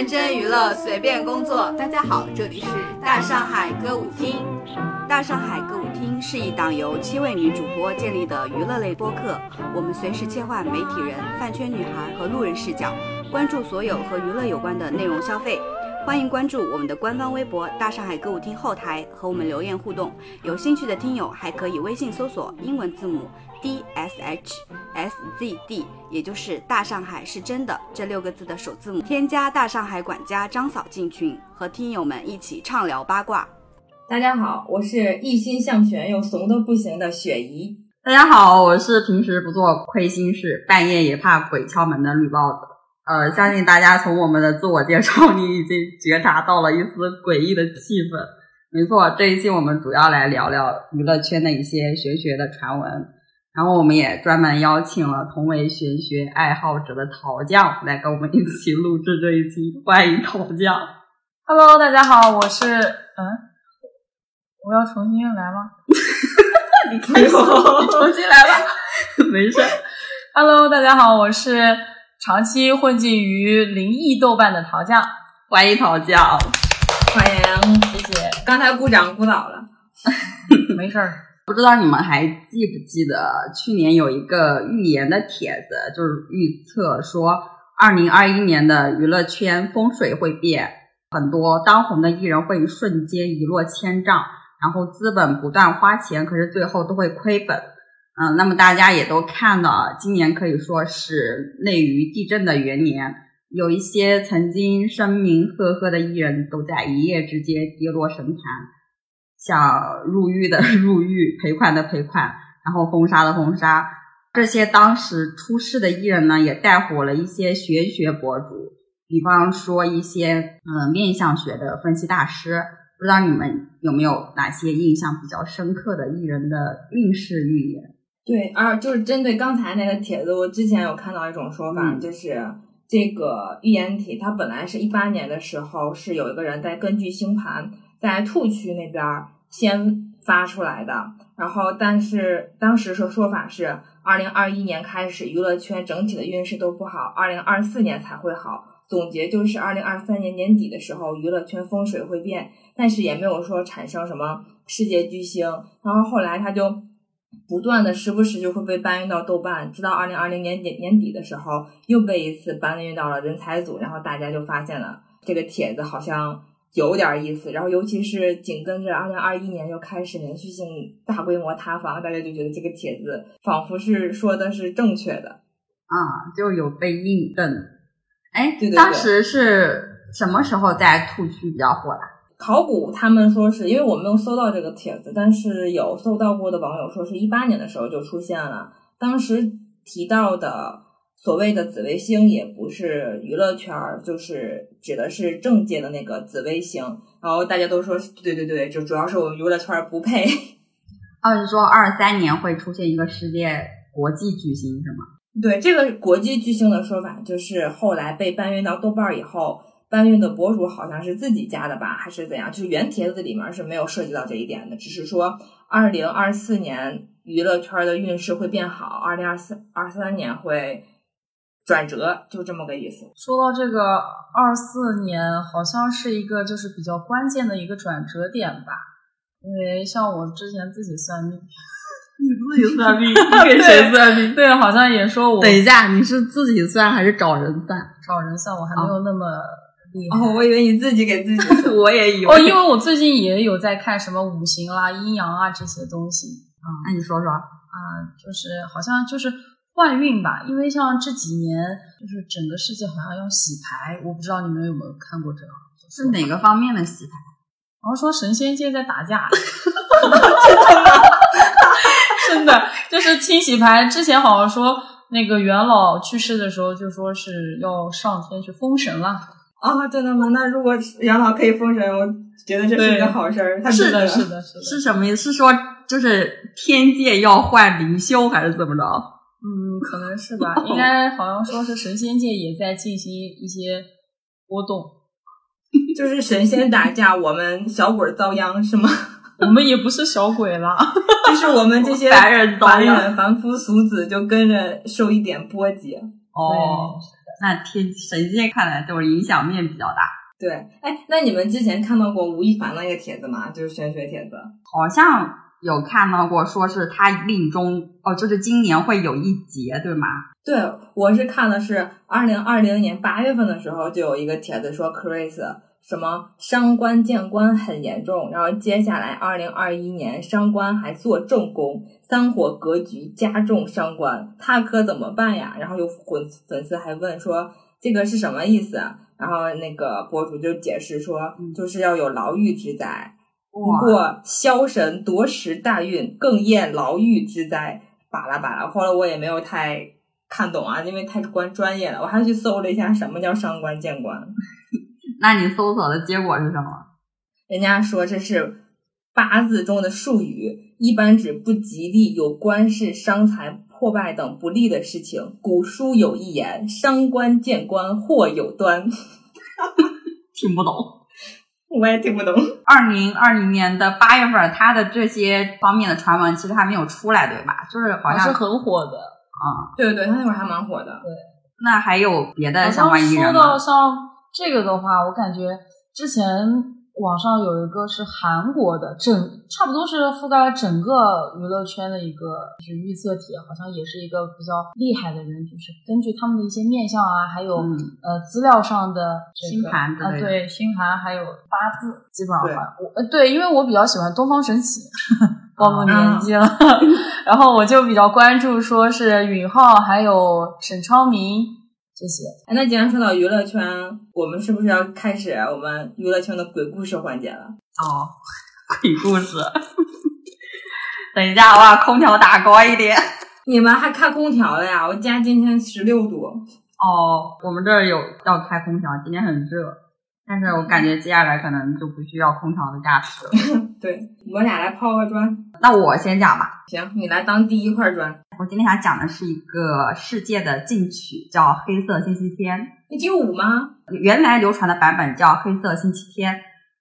认真娱乐，随便工作。大家好，这里是大上海歌舞厅。大上海歌舞厅是一档由七位女主播建立的娱乐类播客，我们随时切换媒体人、饭圈女孩和路人视角，关注所有和娱乐有关的内容消费。欢迎关注我们的官方微博“大上海歌舞厅”后台和我们留言互动。有兴趣的听友还可以微信搜索英文字母 D S H S Z D，也就是“大上海是真的”这六个字的首字母，添加大上海管家张嫂进群，和听友们一起畅聊八卦。大家好，我是一心向玄又怂的不行的雪姨。大家好，我是平时不做亏心事，半夜也怕鬼敲门的绿帽子。呃，相信大家从我们的自我介绍 里已经觉察到了一丝诡异的气氛。没错，这一期我们主要来聊聊娱乐圈的一些玄学的传闻，然后我们也专门邀请了同为玄学爱好者的陶酱来跟我们一起录制这一期。欢迎陶酱。Hello，大家好，我是嗯，我要重新来吗？你开始，你重新来吧，没事。Hello，大家好，我是长期混迹于灵异豆瓣的陶酱，欢迎陶酱。欢迎，谢谢。刚才鼓掌鼓倒了。没事儿，不知道你们还记不记得去年有一个预言的帖子，就是预测说二零二一年的娱乐圈风水会变，很多当红的艺人会瞬间一落千丈，然后资本不断花钱，可是最后都会亏本。嗯，那么大家也都看到，今年可以说是内娱地震的元年，有一些曾经声名赫赫的艺人都在一夜之间跌落神坛。像入狱的 入狱，赔款的赔款，然后封杀的封杀。这些当时出事的艺人呢，也带火了一些玄学博主，比方说一些呃面相学的分析大师。不知道你们有没有哪些印象比较深刻的艺人的运势预言？对，而就是针对刚才那个帖子，我之前有看到一种说法，嗯就是这个预言体，它本来是一八年的时候是有一个人在根据星盘在兔区那边先发出来的，然后但是当时说说法是，二零二一年开始娱乐圈整体的运势都不好，二零二四年才会好。总结就是二零二三年年底的时候，娱乐圈风水会变，但是也没有说产生什么世界巨星。然后后来他就不断的时不时就会被搬运到豆瓣，直到二零二零年底年底的时候，又被一次搬运到了人才组，然后大家就发现了这个帖子好像有点意思。然后尤其是紧跟着二零二一年又开始连续性大规模塌房，大家就觉得这个帖子仿佛是说的是正确的。啊，就有被印证。哎，对对对当时是什么时候在兔区比较火的？考古他们说是因为我没有搜到这个帖子，但是有搜到过的网友说是一八年的时候就出现了。当时提到的所谓的紫微星也不是娱乐圈儿，就是指的是政界的那个紫微星。然后大家都说对对对，就主要是我们娱乐圈儿不配。二是说二三年会出现一个世界国际巨星是吗？对这个国际巨星的说法，就是后来被搬运到豆瓣儿以后，搬运的博主好像是自己加的吧，还是怎样？就是原帖子里面是没有涉及到这一点的，只是说二零二四年娱乐圈的运势会变好，二零二四二三年会转折，就这么个意思。说到这个二四年，好像是一个就是比较关键的一个转折点吧，因为像我之前自己算命，你自己算命，你给谁算命？对，好像也说我等一下，你是自己算还是找人算？找人算，我还没有那么。哦，我以为你自己给自己算。我也以为。哦，因为我最近也有在看什么五行啦、阴阳啊这些东西啊那你说说，啊，就是好像就是换运吧，因为像这几年就是整个世界好像要洗牌，我不知道你们有没有看过这个？是哪个方面的洗牌？然后说神仙界在打架，真的就是清洗牌。之前好像说那个元老去世的时候，就说是要上天去封神了。啊、真的吗？那如果杨老可以封神，我觉得这是一个好事儿。他是的，是的，是的。是什么意思？是说就是天界要换灵修还是怎么着？嗯，可能是吧。应该好像说是神仙界也在进行一些波动。就是神仙打架，我们小鬼遭殃是吗？我们也不是小鬼了，就是我们这些凡人凡人凡夫俗子就跟着受一点波及。哦，那天神仙看来就是影响面比较大。对，哎，那你们之前看到过吴亦凡那个帖子吗？就是玄学帖子。好像有看到过，说是他命中哦，就是今年会有一劫，对吗？对，我是看的是二零二零年八月份的时候，就有一个帖子说 Chris 什么伤官见官很严重，然后接下来二零二一年伤官还做正宫，三火格局加重伤官，他可怎么办呀？然后有粉粉丝还问说这个是什么意思？然后那个博主就解释说，就是要有牢狱之灾。不过枭神夺食大运，更验牢狱之灾。巴拉巴拉，后来我也没有太看懂啊，因为太关专业了，我还去搜了一下什么叫伤官见官。那你搜索的结果是什么？人家说这是八字中的术语，一般指不吉利、有官事、伤财、破败等不利的事情。古书有一言：“伤官见官，祸有端。”听不懂，我也听不懂。二零二零年的八月份，他的这些方面的传闻其实还没有出来，对吧？就是好像是很火的啊。对对对，他那会儿还蛮火的。对，那还有别的相关艺人吗？说到像这个的话，我感觉之前。网上有一个是韩国的，整差不多是覆盖了整个娱乐圈的一个就是预测帖，好像也是一个比较厉害的人，就是根据他们的一些面相啊，还有呃资料上的星盘啊，对星盘还有八字，基本上我呃对，因为我比较喜欢东方神起，暴露年纪了，然后我就比较关注说是允浩还有沈昌明。这些，哎，那既然说到娱乐圈，我们是不是要开始我们娱乐圈的鬼故事环节了？哦，鬼故事。等一下，我把空调打高一点。你们还开空调了呀？我家今天十六度。哦，我们这儿有要开空调，今天很热。但是我感觉接下来可能就不需要空调的加持了。对，我们俩来抛个砖。那我先讲吧。行，你来当第一块砖。我今天想讲的是一个世界的禁曲，叫《黑色星期天》。星期五吗？原来流传的版本叫《黑色星期天》，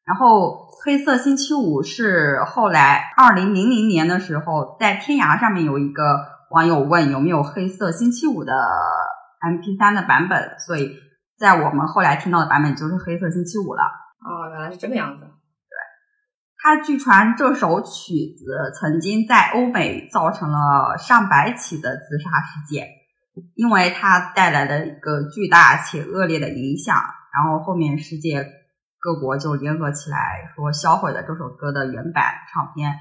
然后《黑色星期五》是后来二零零零年的时候，在天涯上面有一个网友问有没有《黑色星期五》的 MP3 的版本，所以。在我们后来听到的版本就是《黑色星期五》了。哦，原来是这个样子。他据传这首曲子曾经在欧美造成了上百起的自杀事件，因为它带来的一个巨大且恶劣的影响。然后后面世界各国就联合起来说销毁了这首歌的原版唱片，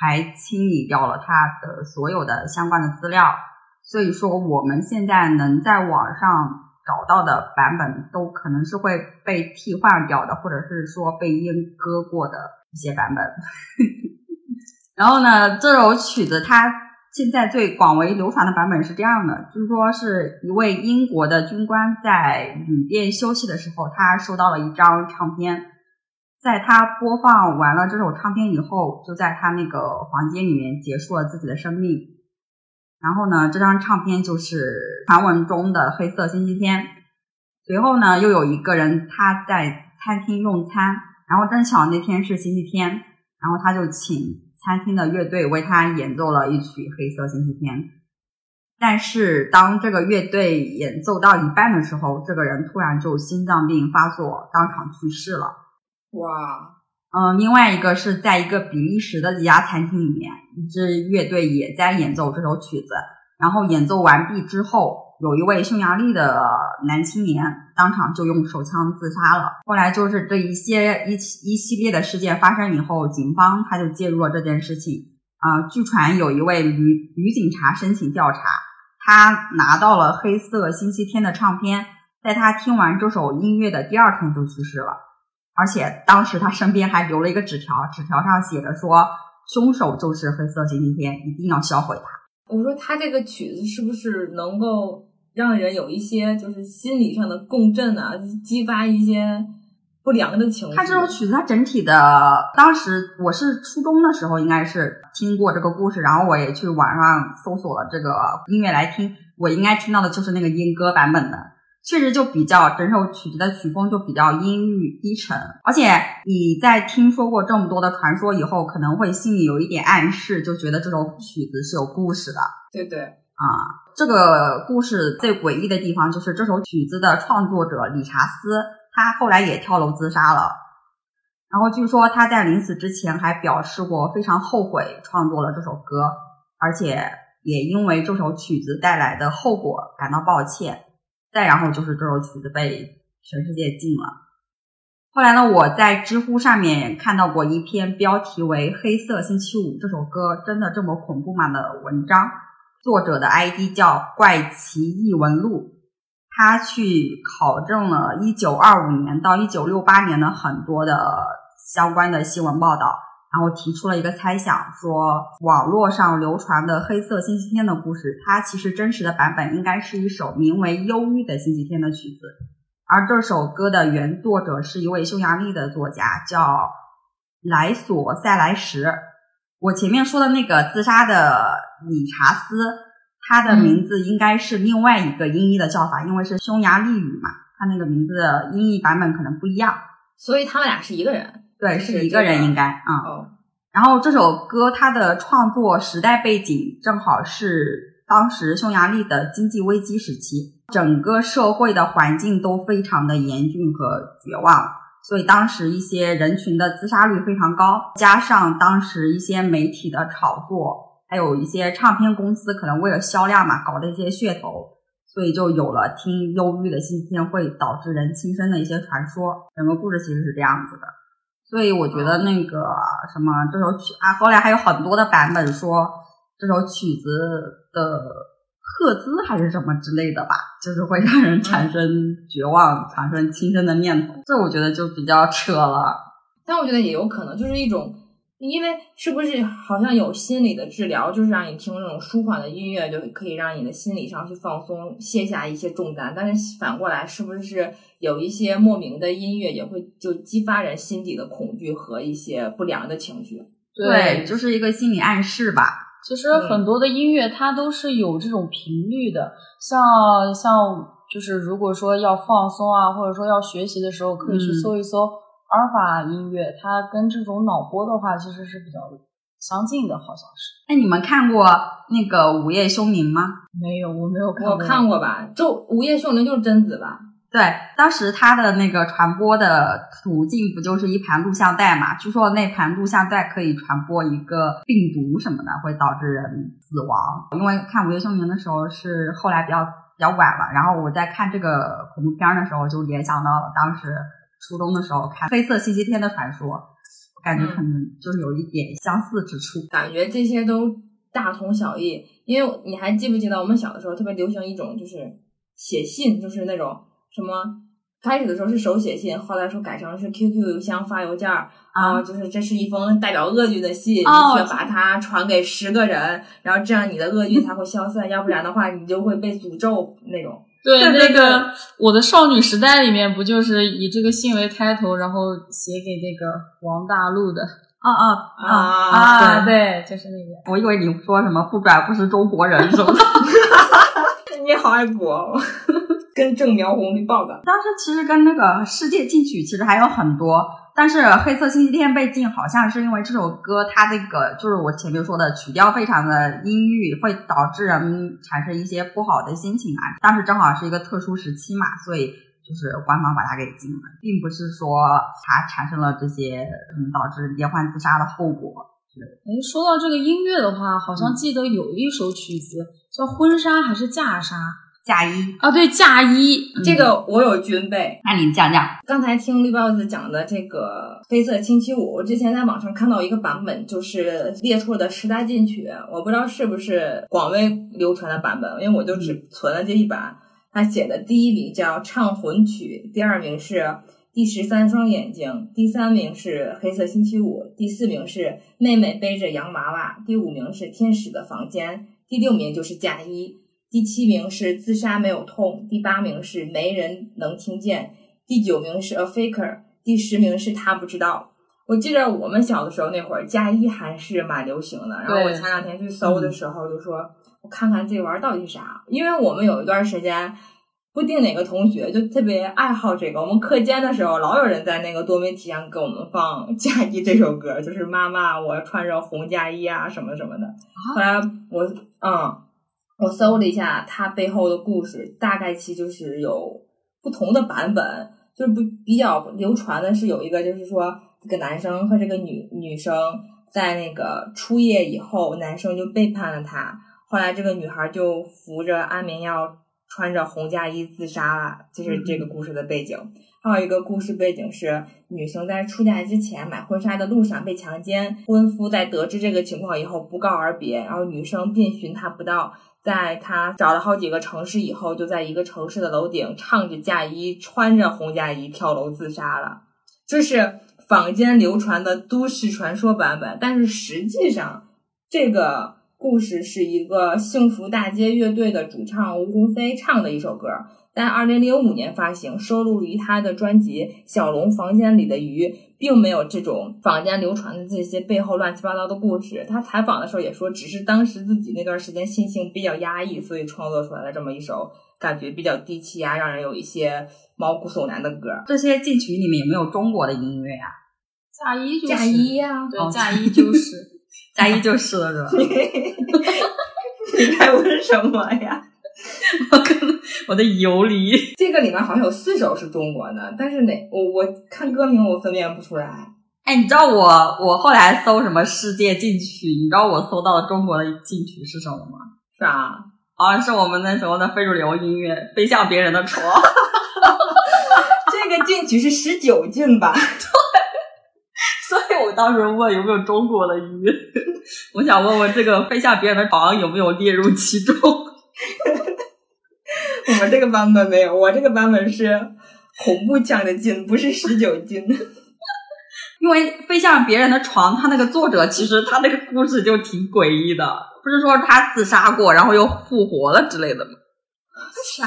还清理掉了它的所有的相关的资料。所以说我们现在能在网上。找到的版本都可能是会被替换掉的，或者是说被阉割过的一些版本。然后呢，这首曲子它现在最广为流传的版本是这样的，就是说是一位英国的军官在旅店休息的时候，他收到了一张唱片，在他播放完了这首唱片以后，就在他那个房间里面结束了自己的生命。然后呢，这张唱片就是传闻中的《黑色星期天》。随后呢，又有一个人他在餐厅用餐，然后正巧那天是星期天，然后他就请餐厅的乐队为他演奏了一曲《黑色星期天》。但是当这个乐队演奏到一半的时候，这个人突然就心脏病发作，当场去世了。哇！嗯，另外一个是在一个比利时的一家餐厅里面，一支乐队也在演奏这首曲子。然后演奏完毕之后，有一位匈牙利的男青年当场就用手枪自杀了。后来就是这一些一一系列的事件发生以后，警方他就介入了这件事情。啊，据传有一位女女警察申请调查，她拿到了《黑色星期天》的唱片，在她听完这首音乐的第二天就去世了。而且当时他身边还留了一个纸条，纸条上写着说：“凶手就是黑色星期天，一定要销毁它。”我说他这个曲子是不是能够让人有一些就是心理上的共振啊，激发一些不良的情绪？他这首曲子，它整体的，当时我是初中的时候应该是听过这个故事，然后我也去网上搜索了这个音乐来听，我应该听到的就是那个阉割版本的。确实就比较整首曲子的曲风就比较阴郁低沉，而且你在听说过这么多的传说以后，可能会心里有一点暗示，就觉得这首曲子是有故事的。对对，啊。这个故事最诡异的地方就是这首曲子的创作者理查斯，他后来也跳楼自杀了。然后据说他在临死之前还表示过非常后悔创作了这首歌，而且也因为这首曲子带来的后果感到抱歉。再然后就是这首曲子被全世界禁了。后来呢，我在知乎上面看到过一篇标题为《黑色星期五》这首歌真的这么恐怖吗的文章，作者的 ID 叫怪奇异闻录。他去考证了1925年到1968年的很多的相关的新闻报道，然后提出了一个猜想，说网络上流传的《黑色星期天》的故事，它其实真实的版本应该是一首名为《忧郁的星期天》的曲子。而这首歌的原作者是一位匈牙利的作家，叫莱索塞莱什。我前面说的那个自杀的理查斯，他的名字应该是另外一个音译的叫法，因为是匈牙利语嘛，他那个名字的音译版本可能不一样。所以他们俩是一个人，对，是一个人应该啊。哦，然后这首歌它的创作时代背景正好是当时匈牙利的经济危机时期。整个社会的环境都非常的严峻和绝望，所以当时一些人群的自杀率非常高，加上当时一些媒体的炒作，还有一些唱片公司可能为了销量嘛，搞的一些噱头，所以就有了听忧郁的星期天会导致人轻生的一些传说。整个故事其实是这样子的，所以我觉得那个什么这首曲啊，后来还有很多的版本说这首曲子的。赫兹还是什么之类的吧，就是会让人产生绝望、产生轻生的念头。这我觉得就比较扯了。但我觉得也有可能就是一种，因为是不是好像有心理的治疗，就是让你听那种舒缓的音乐，就可以让你的心理上去放松、卸下一些重担。但是反过来，是不是有一些莫名的音乐也会就激发人心底的恐惧和一些不良的情绪？对，就是一个心理暗示吧。其实很多的音乐它都是有这种频率的，像像就是如果说要放松啊，或者说要学习的时候，可以去搜一搜阿尔法音乐，它跟这种脑波的话其实是比较相近的，好像是。哎，你们看过那个《午夜凶铃》吗？没有，我没有看过。我看过吧，就《午夜凶铃》就是贞子吧。对，当时它的那个传播的途径不就是一盘录像带嘛？据说那盘录像带可以传播一个病毒什么的，会导致人死亡。因为看《午夜凶铃》的时候是后来比较比较晚了，然后我在看这个恐怖片的时候就联想到了当时初中的时候看《黑色星期天的传说》，感觉可能就是有一点相似之处。感觉这些都大同小异，因为你还记不记得我们小的时候特别流行一种就是写信，就是那种。什么？开始的时候是手写信，后来说改成是 QQ 邮箱发邮件儿啊，就是这是一封代表恶剧的信，你需要把它传给十个人，然后这样你的恶剧才会消散，要不然的话你就会被诅咒那种。对，那个我的少女时代里面不就是以这个信为开头，然后写给那个王大陆的？啊啊啊啊！对，就是那个。我以为你说什么不转不是中国人什么的。你好爱国。跟正苗红的报的，当时其实跟那个世界禁曲其实还有很多，但是黑色星期天被禁，好像是因为这首歌它这个就是我前面说的曲调非常的阴郁，会导致人们产生一些不好的心情啊。当时正好是一个特殊时期嘛，所以就是官方把它给禁了，并不是说它产生了这些嗯导致连环自杀的后果。哎，说到这个音乐的话，好像记得有一首曲子叫婚纱还是嫁纱。嫁衣啊，对嫁衣，这个我有军备。那你讲讲，刚才听绿帽子讲的这个黑色星期五，我之前在网上看到一个版本，就是列出的十大禁曲，我不知道是不是广为流传的版本，因为我就只存了这一版。他写的第一名叫唱魂曲，第二名是第十三双眼睛，第三名是黑色星期五，第四名是妹妹背着洋娃娃，第五名是天使的房间，第六名就是嫁衣。第七名是自杀没有痛，第八名是没人能听见，第九名是 a faker，第十名是他不知道。我记得我们小的时候那会儿，加一还是蛮流行的。然后我前两天去搜的时候，就说我看看这玩意儿到底是啥。因为我们有一段时间，不定哪个同学就特别爱好这个。我们课间的时候，老有人在那个多媒体上给我们放《嫁衣》这首歌，就是妈妈我穿着红嫁衣啊什么什么的。后来我嗯。我搜了一下它背后的故事，大概其就是有不同的版本，就是不比较流传的是有一个，就是说这个男生和这个女女生在那个初夜以后，男生就背叛了她，后来这个女孩就服着安眠药，穿着红嫁衣自杀了，就是这个故事的背景。还有一个故事背景是，女生在出嫁之前买婚纱的路上被强奸，婚夫在得知这个情况以后不告而别，然后女生遍寻他不到，在他找了好几个城市以后，就在一个城市的楼顶唱着嫁衣，穿着红嫁衣跳楼自杀了。这是坊间流传的都市传说版本，但是实际上这个故事是一个幸福大街乐队的主唱吴鸿飞唱的一首歌。在二零零五年发行，收录于他的专辑《小龙房间里的鱼》，并没有这种坊间流传的这些背后乱七八糟的故事。他采访的时候也说，只是当时自己那段时间心情比较压抑，所以创作出来了这么一首感觉比较低气压、让人有一些毛骨悚然的歌。这些进曲里面有没有中国的音乐呀？嫁衣就是嫁衣呀，对，嫁衣就是嫁衣就是了，是吧？你该问什么呀？我跟我的游离，这个里面好像有四首是中国的，但是哪我我看歌名我分辨不出来。哎，你知道我我后来搜什么世界禁曲？你知道我搜到的中国的禁曲是什么吗？啥？好像是我们那时候的非主流音乐《飞向别人的床》。这个禁曲是十九禁吧？对，所以我当时问有没有中国的鱼，我想问问这个《飞向别人的床》有没有列入其中。我们这个版本没有，我这个版本是恐怖降的禁，不是十九禁。因为飞向别人的床，他那个作者其实他那个故事就挺诡异的，不是说他自杀过，然后又复活了之类的吗？啥？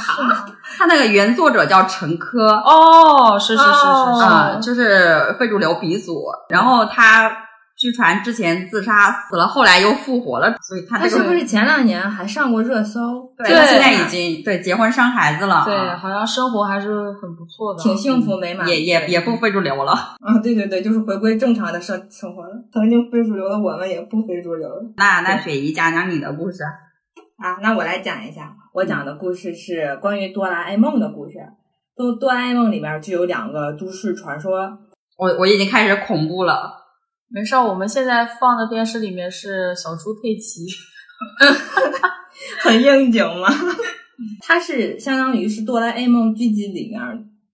他那个原作者叫陈珂，哦，是是是是是，啊，就是非主流鼻祖，然后他。据传之前自杀死了，后来又复活了，所以他他是不是前两年还上过热搜？对，现在已经对结婚生孩子了，对，好像生活还是很不错的，挺幸福美满，也也也不非主流了啊！对对对，就是回归正常的生生活了。曾经非主流的我们也不非主流了。那那雪姨讲讲你的故事啊？那我来讲一下，我讲的故事是关于哆啦 A 梦的故事。哆哆啦 A 梦里面就有两个都市传说，我我已经开始恐怖了。没事，我们现在放的电视里面是小猪佩奇，很应景嘛。它是相当于是哆啦 A 梦剧集里面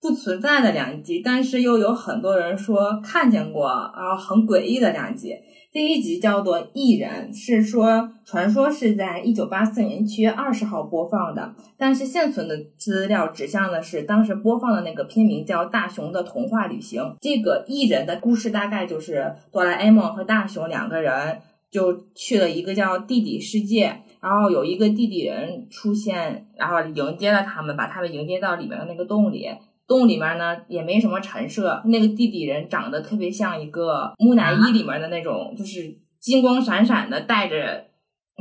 不存在的两集，但是又有很多人说看见过，然后很诡异的两集。第一集叫做《异人》，是说传说是在一九八四年七月二十号播放的，但是现存的资料指向的是当时播放的那个片名叫《大雄的童话旅行》。这个异人的故事大概就是哆啦 A 梦和大雄两个人就去了一个叫地底世界，然后有一个地底人出现，然后迎接了他们，把他们迎接到里面的那个洞里。洞里面呢也没什么陈设，那个地底人长得特别像一个木乃伊里面的那种，就是金光闪闪的，带着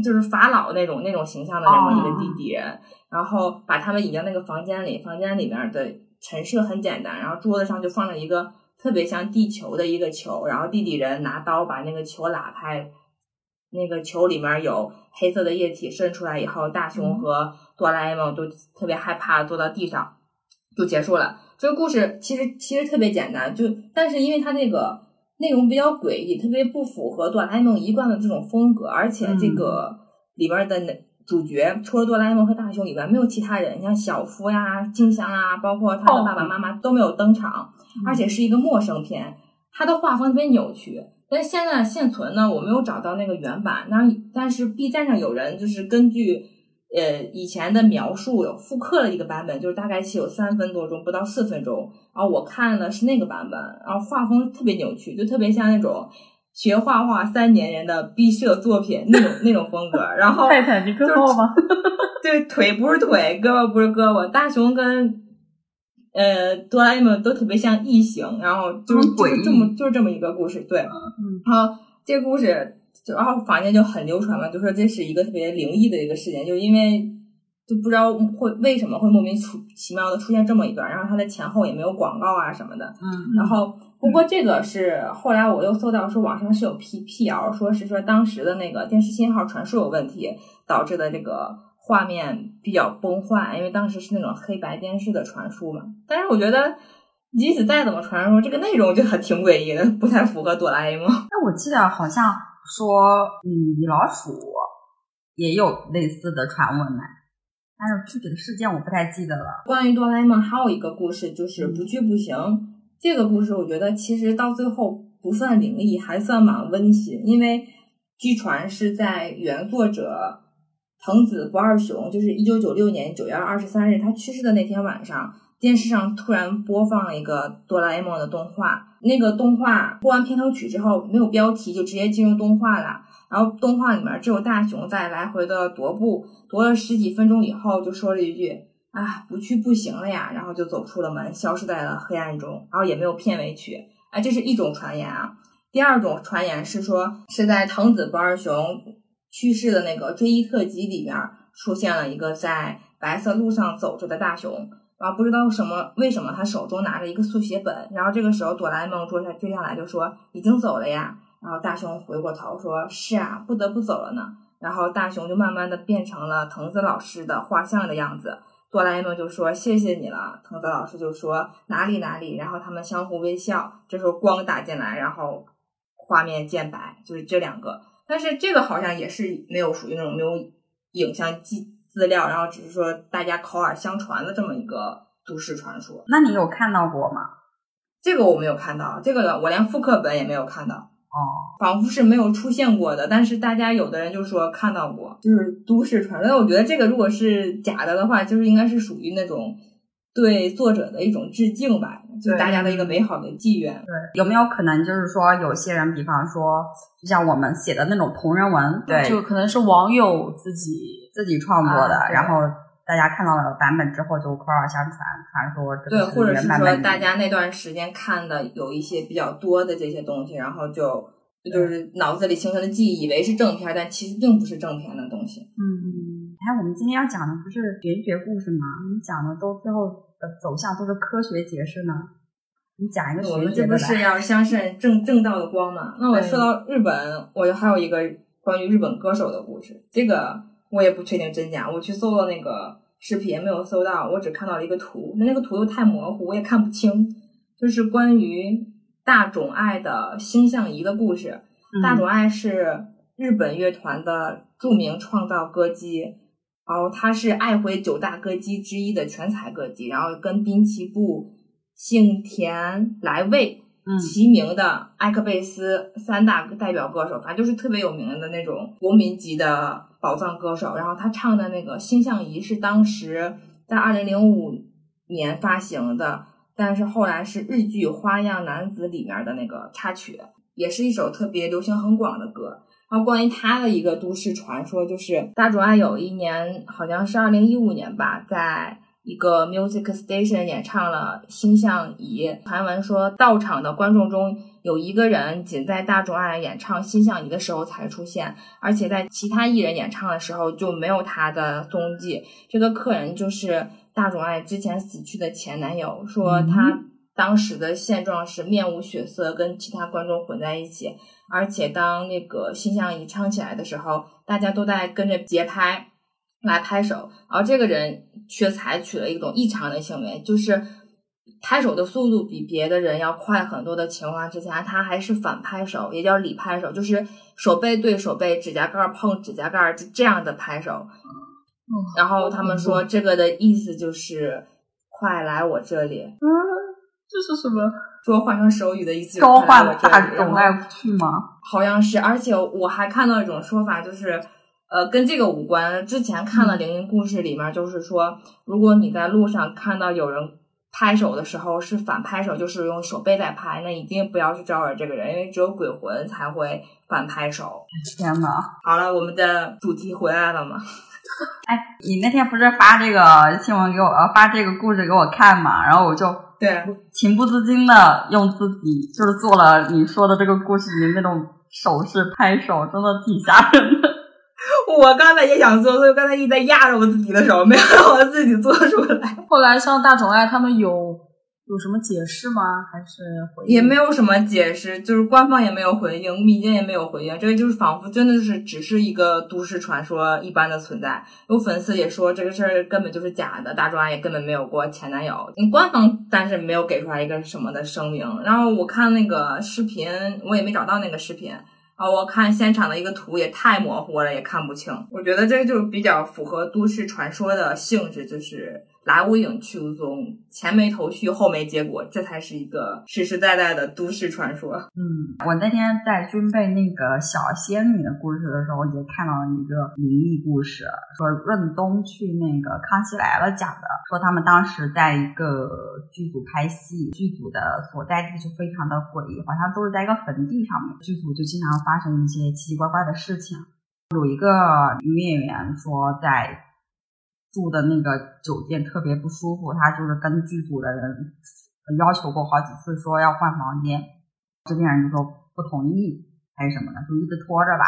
就是法老那种那种形象的那么一个地底人。然后把他们引到那个房间里，房间里面的陈设很简单，然后桌子上就放着一个特别像地球的一个球，然后地底人拿刀把那个球拉开，那个球里面有黑色的液体渗出来以后，大雄和哆啦 A 梦都特别害怕，坐到地上。就结束了。这个故事其实其实特别简单，就但是因为它那个内容比较诡异，特别不符合哆啦 A 梦一贯的这种风格，而且这个里边的主角除了哆啦 A 梦和大雄以外，没有其他人，像小夫呀、静香啊，包括他的爸爸妈妈都没有登场，而且是一个陌生片，它的画风特别扭曲。但现在现存呢，我没有找到那个原版，那但是 B 站上有人就是根据。呃，以前的描述有复刻了一个版本，就是大概其有三分多钟，不到四分钟。然后我看的是那个版本，然后画风特别扭曲，就特别像那种学画画三年人的毕设作品那种那种风格。然后泰坦尼克号吗？对，腿不是腿，胳膊不是胳膊。大熊跟呃哆啦 A 梦都特别像异形，然后就是就是这么就是这么一个故事。对，嗯，好，这个故事。然后坊间就很流传嘛，就说这是一个特别灵异的一个事件，就因为就不知道会为什么会莫名其妙的出现这么一段，然后它的前后也没有广告啊什么的。嗯。然后不过这个是后来我又搜到说网上是有辟辟谣，说是说当时的那个电视信号传输有问题导致的这个画面比较崩坏，因为当时是那种黑白电视的传输嘛。但是我觉得，即使再怎么传输，这个内容就还挺诡异的，不太符合哆啦 A 梦。那我记得好像说，嗯，米老鼠也有类似的传闻呢，但是具体的事件我不太记得了。关于哆啦 A 梦还有一个故事，就是不去不行。这个故事我觉得其实到最后不算灵异，还算蛮温馨，因为据传是在原作者藤子不二雄，就是一九九六年九月二十三日他去世的那天晚上，电视上突然播放了一个哆啦 A 梦的动画。那个动画播完片头曲之后，没有标题就直接进入动画了。然后动画里面只有大雄在来回的踱步，踱了十几分钟以后，就说了一句。啊，不去不行了呀！然后就走出了门，消失在了黑暗中。然后也没有片尾曲，哎，这是一种传言啊。第二种传言是说，是在藤子不二雄去世的那个追忆特辑里面出现了一个在白色路上走着的大雄，然后不知道什么为什么他手中拿着一个速写本。然后这个时候哆啦 A 梦追下追上来就说已经走了呀。然后大雄回过头说是啊，不得不走了呢。然后大雄就慢慢的变成了藤子老师的画像的样子。哆啦 A 梦就说谢谢你了，藤子老师就说哪里哪里，然后他们相互微笑。这时候光打进来，然后画面渐白，就是这两个。但是这个好像也是没有属于那种没有影像记资料，然后只是说大家口耳相传的这么一个都市传说。那你有看到过吗？这个我没有看到，这个我连复刻本也没有看到。哦，仿佛是没有出现过的，但是大家有的人就说看到过，就是都市传说。我觉得这个如果是假的的话，就是应该是属于那种对作者的一种致敬吧，就大家的一个美好的纪愿。对，有没有可能就是说有些人，比方说就像我们写的那种同人文，对，就可能是网友自己自己创作的，然后大家看到了版本之后就口耳相传，传说对，或者是说大家那段时间看的有一些比较多的这些东西，然后就就是脑子里形成的记忆，以为是正片，但其实并不是正片的东西。嗯，哎，我们今天要讲的不是玄学故事吗？你讲的都最后的走向都是科学解释呢。你讲一个我们这不是要相信正正道的光吗？那我说到日本，我还有一个关于日本歌手的故事，这个我也不确定真假，我去搜了那个。视频没有搜到，我只看到了一个图，那那个图又太模糊，我也看不清。就是关于大冢爱的星象仪的故事。大冢爱是日本乐团的著名创造歌姬，然后他是爱回九大歌姬之一的全才歌姬，然后跟滨崎步、幸田来未齐名的艾克贝斯三大代表歌手，反正就是特别有名的那种国民级的。宝藏歌手，然后他唱的那个《星象仪》是当时在二零零五年发行的，但是后来是日剧《花样男子》里面的那个插曲，也是一首特别流行很广的歌。然后关于他的一个都市传说，就是大冢爱有一年好像是二零一五年吧，在。一个 music station 演唱了《星象仪》，传闻说到场的观众中有一个人仅在大众爱演唱《星象仪》的时候才出现，而且在其他艺人演唱的时候就没有他的踪迹。这个客人就是大众爱之前死去的前男友，说他当时的现状是面无血色，跟其他观众混在一起，而且当那个《星象仪》唱起来的时候，大家都在跟着节拍。来拍手，而这个人却采取了一种异常的行为，就是拍手的速度比别的人要快很多的情况之下，他还是反拍手，也叫里拍手，就是手背对手背，指甲盖碰指甲盖，就这样的拍手。然后他们说这个的意思就是快来我这里。嗯，这是什么？说换成手语的意思，召唤大种爱去吗？好像是，而且我还看到一种说法，就是。呃，跟这个无关。之前看了《灵异故事》里面，就是说，如果你在路上看到有人拍手的时候是反拍手，就是用手背在拍，那一定不要去招惹这个人，因为只有鬼魂才会反拍手。天呐，好了，我们的主题回来了吗？哎，你那天不是发这个新闻给我，呃，发这个故事给我看嘛？然后我就对情不自禁的用自己就是做了你说的这个故事里面那种手势拍手，真的挺吓人的。我刚才也想做，所以我刚才一直在压着我自己的手，没有让我自己做出来。后来像大宠爱他们有有什么解释吗？还是回也没有什么解释，就是官方也没有回应，民间也没有回应，这个就是仿佛真的是只是一个都市传说一般的存在。有粉丝也说这个事儿根本就是假的，大庄也根本没有过前男友。官方但是没有给出来一个什么的声明。然后我看那个视频，我也没找到那个视频。啊，我看现场的一个图也太模糊了，也看不清。我觉得这个就比较符合都市传说的性质，就是来无影去无踪，前没头绪后没结果，这才是一个实实在在的都市传说。嗯，我那天在军备那个小仙女的故事的时候，也看到了一个灵异故事，说润东去那个康熙来了讲的，说他们当时在一个剧组拍戏，剧组的所在地就非常的诡异，好像都是在一个坟地上面，剧组就经常发生一些奇奇怪怪的事情。有一个女演员说，在住的那个酒店特别不舒服，他就是跟剧组的人要求过好几次，说要换房间，制片人就说不同意还是什么的，就一直拖着吧。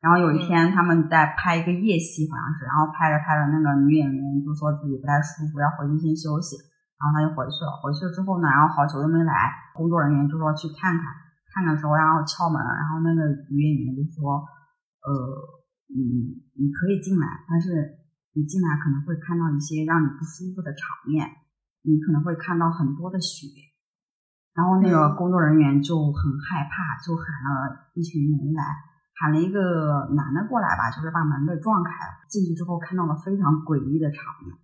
然后有一天他们在拍一个夜戏，好像是，然后拍着拍着，那个女演员就说自己不太舒服，要回去先休息，然后他就回去了。回去之后呢，然后好久都没来，工作人员就说去看看。看的时候，然后敲门，然后那个女演员就说：“呃，你你可以进来，但是你进来可能会看到一些让你不舒服的场面，你可能会看到很多的血。”然后那个工作人员就很害怕，就喊了一群人来，喊了一个男的过来吧，就是把门给撞开了。进去之后看到了非常诡异的场面，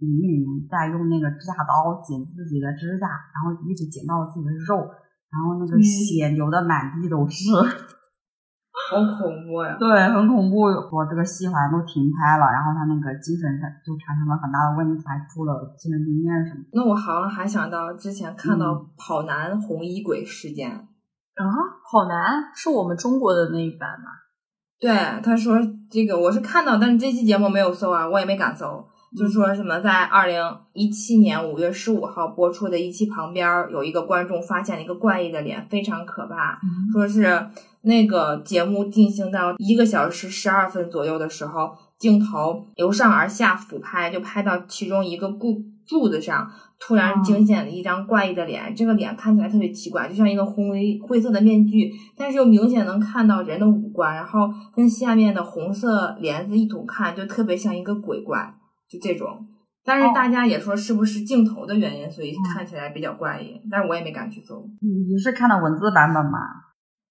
女演员在用那个指甲刀剪自己的指甲，然后一直剪到了自己的肉。然后那个血流的满地都是，好恐怖呀！对，很恐怖。我这个戏好像都停拍了，然后他那个精神上就产生了很大的问题，还住了精神病院什么。那我好像还想到之前看到跑男红衣鬼事件啊，跑男是我们中国的那一版吗？对，他说这个我是看到，但是这期节目没有搜啊，我也没敢搜。就说什么在二零一七年五月十五号播出的一期旁边有一个观众发现了一个怪异的脸，非常可怕。说是那个节目进行到一个小时十二分左右的时候，镜头由上而下俯拍，就拍到其中一个柱柱子上，突然惊现了一张怪异的脸。这个脸看起来特别奇怪，就像一个灰灰色的面具，但是又明显能看到人的五官，然后跟下面的红色帘子一同看，就特别像一个鬼怪。就这种，但是大家也说是不是镜头的原因，所以看起来比较怪异。但是我也没敢去搜。你是看的文字版本吗？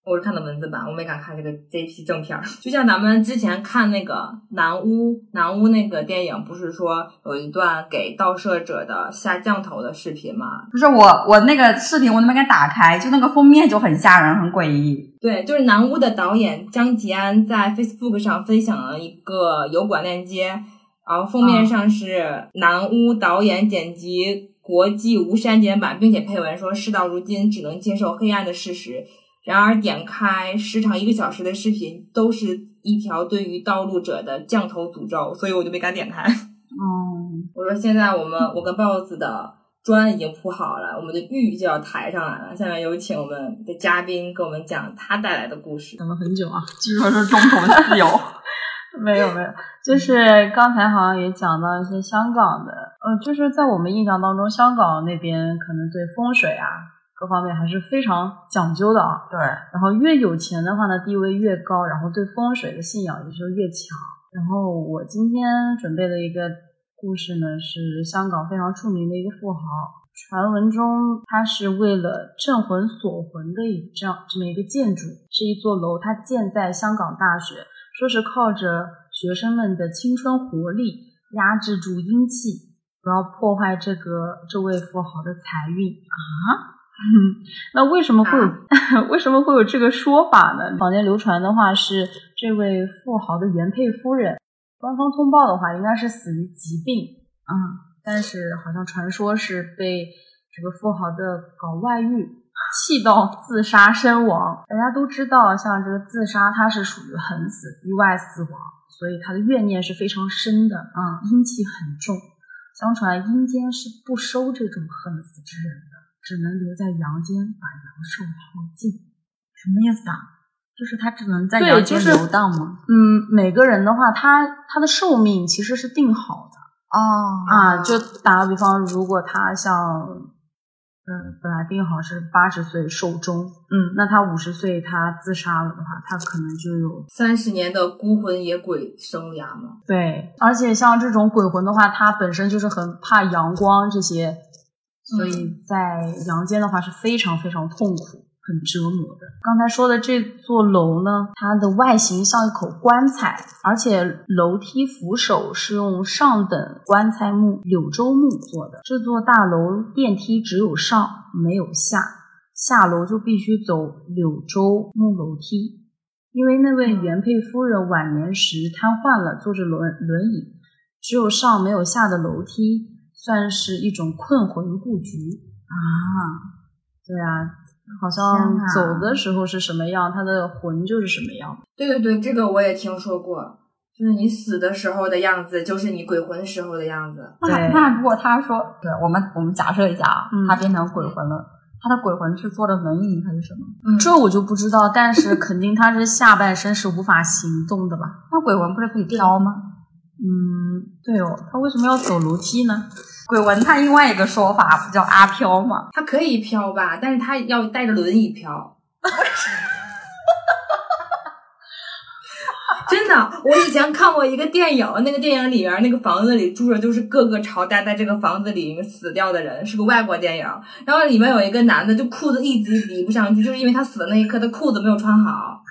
我是看的文字版，我没敢看这个这一批正片儿。就像咱们之前看那个南屋南屋那个电影，不是说有一段给盗摄者的下降头的视频吗？不是我我那个视频我都没敢打开，就那个封面就很吓人，很诡异。对，就是南屋的导演张吉安在 Facebook 上分享了一个油管链接。然后封面上是南屋导演剪辑国际无删减版，并且配文说：“事到如今，只能接受黑暗的事实。”然而，点开时长一个小时的视频，都是一条对于盗路者的降头诅咒，所以我就没敢点开。嗯，我说现在我们我跟豹子的砖已经铺好了，我们的玉就要抬上来了。下面有请我们的嘉宾给我们讲他带来的故事。等了很久啊，据说是中统自由。没有没有，就是刚才好像也讲到一些香港的，呃，就是在我们印象当中，香港那边可能对风水啊各方面还是非常讲究的啊。对，然后越有钱的话呢，地位越高，然后对风水的信仰也就越强。然后我今天准备的一个故事呢，是香港非常著名的一个富豪，传闻中他是为了镇魂锁魂的一这样这么一个建筑，是一座楼，它建在香港大学。说是靠着学生们的青春活力压制住阴气，不要破坏这个这位富豪的财运啊！那为什么会有 为什么会有这个说法呢？坊间流传的话是这位富豪的原配夫人，官方通报的话应该是死于疾病啊，但是好像传说是被这个富豪的搞外遇。气到自杀身亡，大家都知道，像这个自杀，它是属于横死、意外死亡，所以他的怨念是非常深的啊，阴气很重。相传阴间是不收这种横死之人的，只能留在阳间把阳寿耗尽。什么意思啊？就是他只能在阳间游荡吗？嗯，每个人的话，他他的寿命其实是定好的哦啊。就打个比方，如果他像。嗯，本来定好是八十岁寿终，嗯，那他五十岁他自杀了的话，他可能就有三十年的孤魂野鬼生涯嘛。对，而且像这种鬼魂的话，他本身就是很怕阳光这些，所以在阳间的话是非常非常痛苦。很折磨的。刚才说的这座楼呢，它的外形像一口棺材，而且楼梯扶手是用上等棺材木柳州木做的。这座大楼电梯只有上没有下，下楼就必须走柳州木楼梯。因为那位原配夫人晚年时瘫痪了，坐着轮轮椅，只有上没有下的楼梯，算是一种困魂布局啊。对啊。好像走的时候是什么样，他的魂就是什么样。对对对，这个我也听说过，就是你死的时候的样子，就是你鬼魂时候的样子。那那如果他说，对我们我们假设一下啊，他变成鬼魂了，他的鬼魂是坐着轮椅还是什么？这我就不知道，但是肯定他是下半身是无法行动的吧？那鬼魂不是可以飘吗？嗯，对哦，他为什么要走楼梯呢？鬼文他另外一个说法不叫阿飘吗？他可以飘吧，但是他要带着轮椅飘。真的，我以前看过一个电影，那个电影里边那个房子里住着就是各个朝代在这个房子里死掉的人，是个外国电影。然后里面有一个男的，就裤子一直提不上去，就是因为他死的那一刻他裤子没有穿好，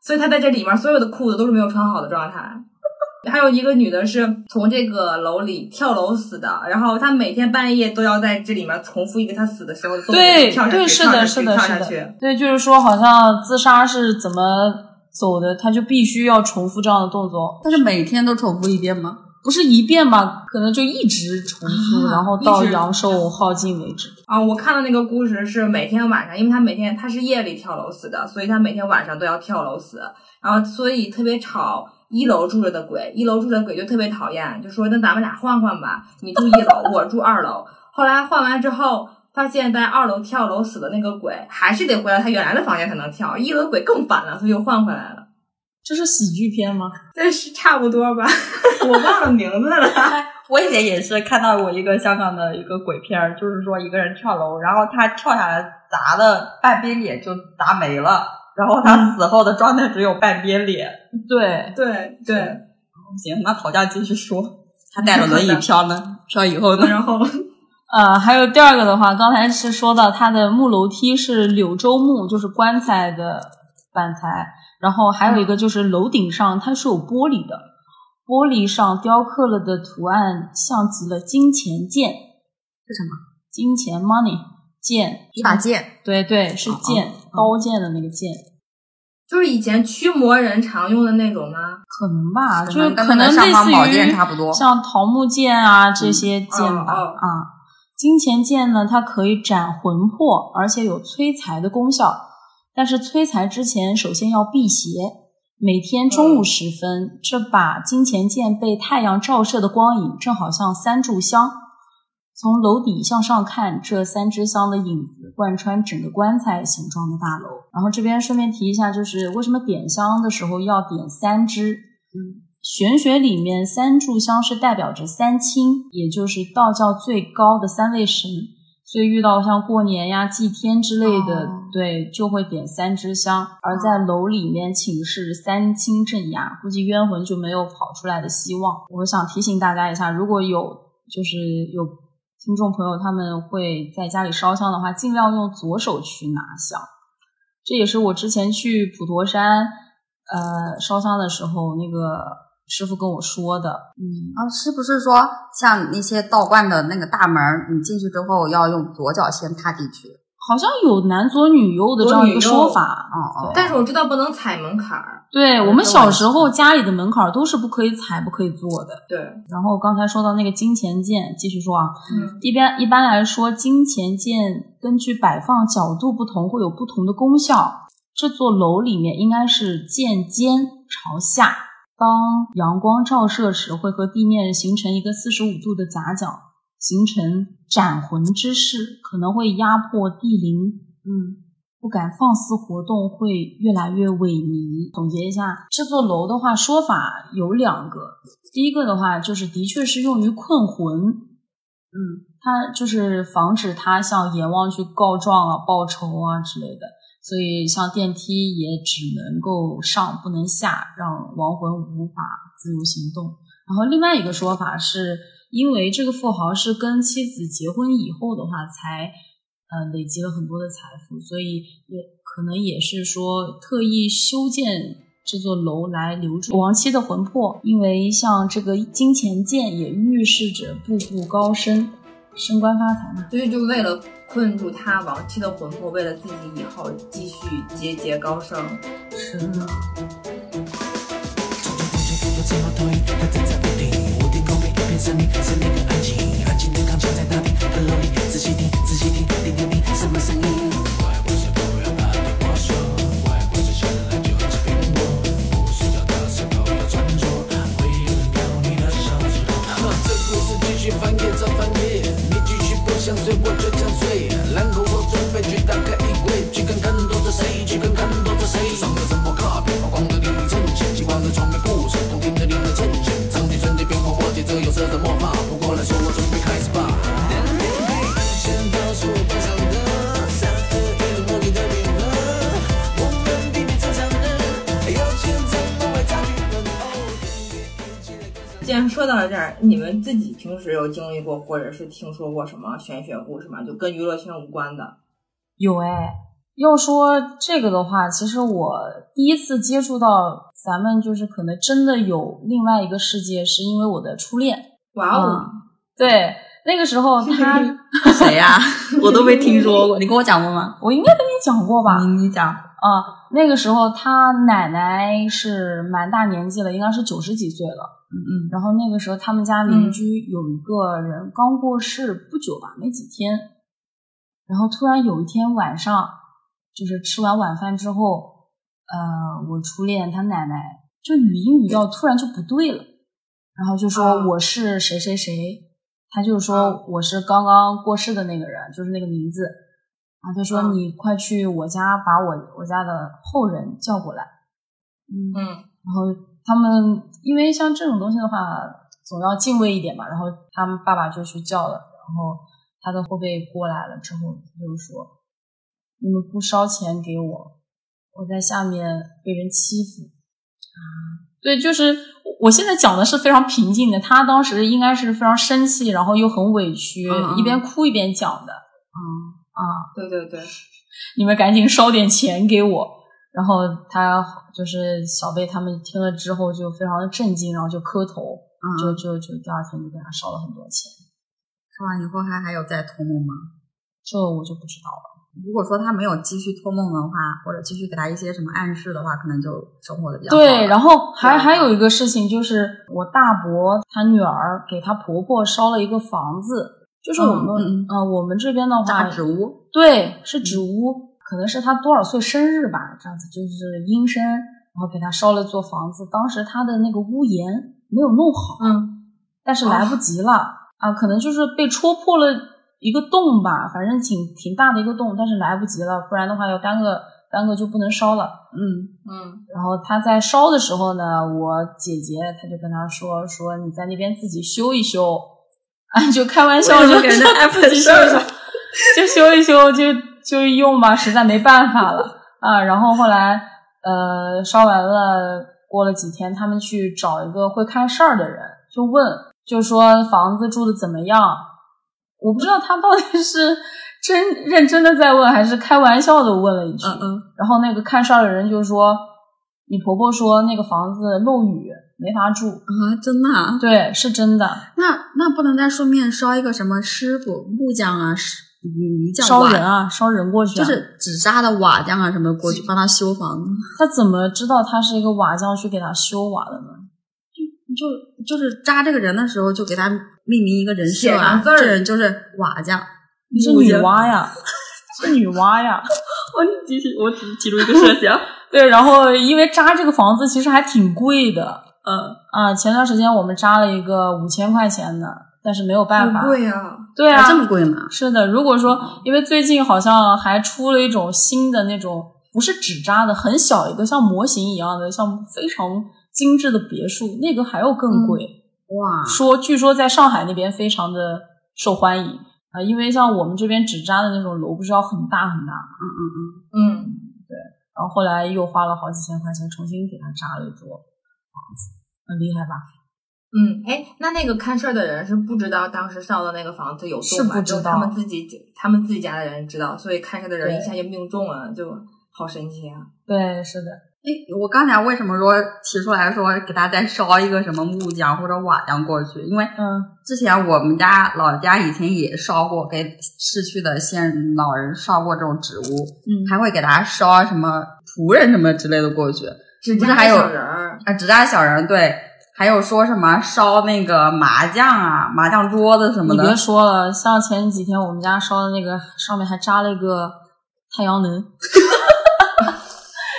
所以他在这里面所有的裤子都是没有穿好的状态。还有一个女的是从这个楼里跳楼死的，然后她每天半夜都要在这里面重复一个她死的时候的动作，跳下去，跳下去，跳下去。对，就是说好像自杀是怎么走的，她就必须要重复这样的动作。但是每天都重复一遍吗？不是一遍吧？可能就一直重复，然后到阳寿耗尽为止。啊，我看到那个故事是每天晚上，因为他每天他是夜里跳楼死的，所以他每天晚上都要跳楼死，然后所以特别吵。一楼住着的鬼，一楼住着鬼就特别讨厌，就说那咱们俩换换吧，你住一楼，我住二楼。后来换完之后，发现在二楼跳楼死的那个鬼还是得回到他原来的房间才能跳，一楼鬼更烦了，所以又换回来了。这是喜剧片吗？这是差不多吧，我忘了名字了。我以前也是看到过一个香港的一个鬼片，就是说一个人跳楼，然后他跳下来砸了半边脸就砸没了。然后他死后的状态只有半边脸。对对对，行，那讨价继续说。他带着轮椅飘呢，飘以后呢？然后，呃，还有第二个的话，刚才是说到他的木楼梯是柳州木，就是棺材的板材。然后还有一个就是楼顶上它是有玻璃的，玻璃上雕刻了的图案像极了金钱剑。是什么？金钱 money。剑，一把剑，对对，是剑，刀剑的那个剑，就是以前驱魔人常用的那种吗？可能吧，就是可能类似于差不多，像桃木剑啊这些剑吧。啊，金钱剑呢，它可以斩魂魄，而且有催财的功效。但是催财之前，首先要辟邪。每天中午时分，这把金钱剑被太阳照射的光影，正好像三炷香。从楼底向上看，这三支香的影子贯穿整个棺材形状的大楼。然后这边顺便提一下，就是为什么点香的时候要点三支？嗯，玄学里面三炷香是代表着三清，也就是道教最高的三位神。所以遇到像过年呀、祭天之类的，对，就会点三支香。而在楼里面请示三清镇压，估计冤魂就没有跑出来的希望。我想提醒大家一下，如果有就是有。听众朋友，他们会在家里烧香的话，尽量用左手去拿香。这也是我之前去普陀山，呃，烧香的时候，那个师傅跟我说的。嗯，啊，是不是说像那些道观的那个大门，你进去之后要用左脚先踏进去？好像有男左女右的这样一个说法，哦哦，但是我知道不能踩门槛儿。对我们小时候家里的门槛都是不可以踩、不可以坐的。对。然后刚才说到那个金钱剑，继续说啊，嗯，一般一般来说，金钱剑根据摆放角度不同，会有不同的功效。这座楼里面应该是剑尖朝下，当阳光照射时，会和地面形成一个四十五度的夹角。形成斩魂之势，可能会压迫地灵，嗯，不敢放肆活动，会越来越萎靡。总结一下，这座楼的话，说法有两个。第一个的话，就是的确是用于困魂，嗯他就是防止他向阎王去告状啊、报仇啊之类的，所以像电梯也只能够上不能下，让亡魂无法自由行动。然后另外一个说法是，因为这个富豪是跟妻子结婚以后的话，才呃累积了很多的财富，所以也可能也是说特意修建这座楼来留住亡妻的魂魄，因为像这个金钱剑也预示着步步高升、升官发财嘛。所以就为了困住他亡妻的魂魄，为了自己以后继续节节高升。是的。空里一片森林，森林很安静，安静的钢琴在大厅很楼里，仔细听，仔细听，听听听，什么声音？怪不是不要怕对我说，怪不是醒来就吃苹果，不是要大舌头要穿着，会有人咬你的小指头。这故事继续翻页再翻页，你继续不想睡我就想睡，既然说到了这儿，你们自己平时有经历过或者是听说过什么玄学故事吗？就跟娱乐圈无关的。有哎，要说这个的话，其实我第一次接触到咱们就是可能真的有另外一个世界，是因为我的初恋。哇哦，嗯对，那个时候 他，谁呀、我都没听说过，你跟我讲过吗？我应该跟你讲过吧？你你讲，啊，那个时候他奶奶是蛮大年纪了，应该是九十几岁了。嗯嗯然后那个时候他们家邻居有一个人刚过世不久吧，没几天。然后突然有一天晚上，就是吃完晚饭之后，呃，我初恋他奶奶就语音语调突然就不对了，然后就说啊我是谁谁谁，他就啊说我是刚刚过世的那个人，就是那个名字。啊，他说啊你快去我家把我我家的后人叫过来。嗯嗯然后他们因为像这种东西的话，总要敬畏一点嘛。然后他们爸爸就去叫了，然后他的后辈过来了之后，他就说：“你们不烧钱给我，我在下面被人欺负。”啊，对，就是我现在讲的是非常平静的，他当时应该是非常生气，然后又很委屈，一边哭一边讲的嗯啊。对对对，你们赶紧烧点钱给我。然后他就是小贝他们听了之后就非常的震惊，然后就磕头，嗯，就就就第二天就给他烧了很多钱。烧完以后还还有再托梦吗？这我就不知道了。如果说他没有继续托梦的话，或者继续给他一些什么暗示的话，可能就生活的比较好对，然后后还还有一个事情就是，我大伯他女儿给她婆婆烧了一个房子，就是我们嗯嗯呃我们这边的话扎纸屋，对，是纸屋，可能是他多少岁生日吧，这样子就是阴生，然后给他烧了座房子。当时他的那个屋檐没有弄好，嗯。但是来不及了、啊，可能就是被戳破了一个洞吧，反正挺挺大的一个洞，但是来不及了，不然的话要耽搁耽搁就不能烧了。嗯。嗯。然后他在烧的时候呢，我姐姐她就跟他说说你在那边自己修一修，啊，就开玩笑就给人家说安排自己修一修 就修一修，就就用吧，实在没办法了啊。然后后来呃烧完了，过了几天，他们去找一个会看事儿的人，就问，就说房子住的怎么样？我不知道他到底是真认真的在问，还是开玩笑的问了一句。嗯嗯，然后那个看事儿的人就说：“你婆婆说那个房子漏雨，没法住。啊，真的啊”对，是真的。那那不能再顺便烧一个什么师傅木匠啊，石泥泥匠烧瓦人啊，烧人过去、啊，就是纸扎的瓦匠啊什么过去帮他修房子，他怎么知道他是一个瓦匠去给他修瓦的呢？就就是扎这个人的时候就给他命名一个人设啊，写上字儿这人就是瓦匠，你是女娲呀，是女娲呀。我提起我只提出一个设想，对，然后因为扎这个房子其实还挺贵的嗯，啊。前段时间我们扎了一个五千块钱的，但是没有办法。好贵啊！对啊，这么贵吗？是的，如果说因为最近好像还出了一种新的那种不是纸扎的，很小一个像模型一样的，像非常精致的别墅，那个还要更贵。哇，说据说在上海那边非常的受欢迎啊、因为像我们这边纸扎的那种楼不是要很大很大嗯，嗯嗯嗯，嗯，然后后来又花了好几千块钱重新给他扎了一座房子，很厉害吧？嗯，哎，那那个看事儿的人是不知道当时烧的那个房子有是洞吗？只有不知道他们自己他们自己家的人知道，所以看事儿的人一下就命中了，就好神奇啊！对，是的，哎，我刚才为什么说提出来说给他再烧一个什么木匠或者瓦匠过去？因为嗯，之前我们家老家以前也烧过，给逝去的先人老人烧过这种植物，嗯还会给他烧什么仆人什么之类的过去。指甲不是还有小人儿，啊，纸扎小人对，还有说什么烧那个麻将啊、麻将桌子什么的你别。说了，像前几天我们家烧的那个，上面还扎了一个太阳能，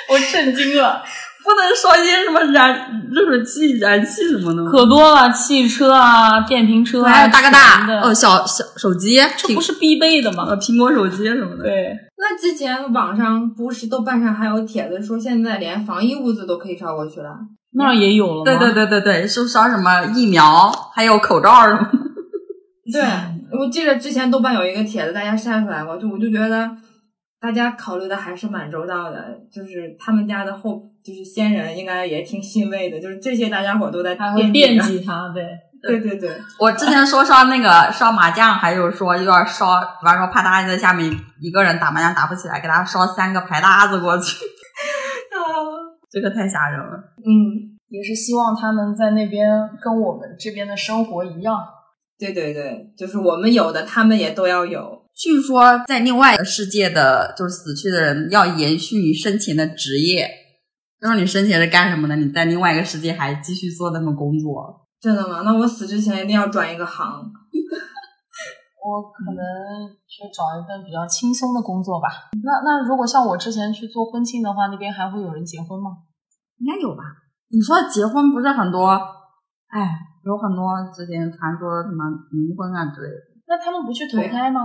我震惊了，不能烧一些什么燃热水器、燃气什么的吗？可多了，汽车啊、电瓶车啊，还有大哥大哦，小小手机，这不是必备的吗？呃苹果手机什么的。对，那之前网上不是豆瓣上还有帖子说，现在连防疫物资都可以烧过去了。那儿也有了吗？对对对对对，是烧什么疫苗，还有口罩什么的。对，我记得之前豆瓣有一个帖子，大家晒出来过，就我就觉得大家考虑的还是蛮周到的，就是他们家的后就是先人应该也挺欣慰的，就是这些大家伙都在惦惦记着。记他，对，对对对，我之前说烧那个 烧麻将，还有说有点烧，比方说怕他在下面一个人打麻将打不起来，给他烧三个牌搭子过去，啊，这个太吓人了。嗯，也是希望他们在那边跟我们这边的生活一样。对对对，就是我们有的，他们也都要有。据说在另外一个世界的，就是死去的人要延续你生前的职业，就是你生前是干什么的，你在另外一个世界还继续做那个工作。真的吗？那我死之前一定要转一个行。我可能去找一份比较轻松的工作吧。那那如果像我之前去做婚庆的话，那边还会有人结婚吗？应该有吧？你说结婚不是很多，哎，有很多之前传说什么冥婚啊之类的。那他们不去投胎吗？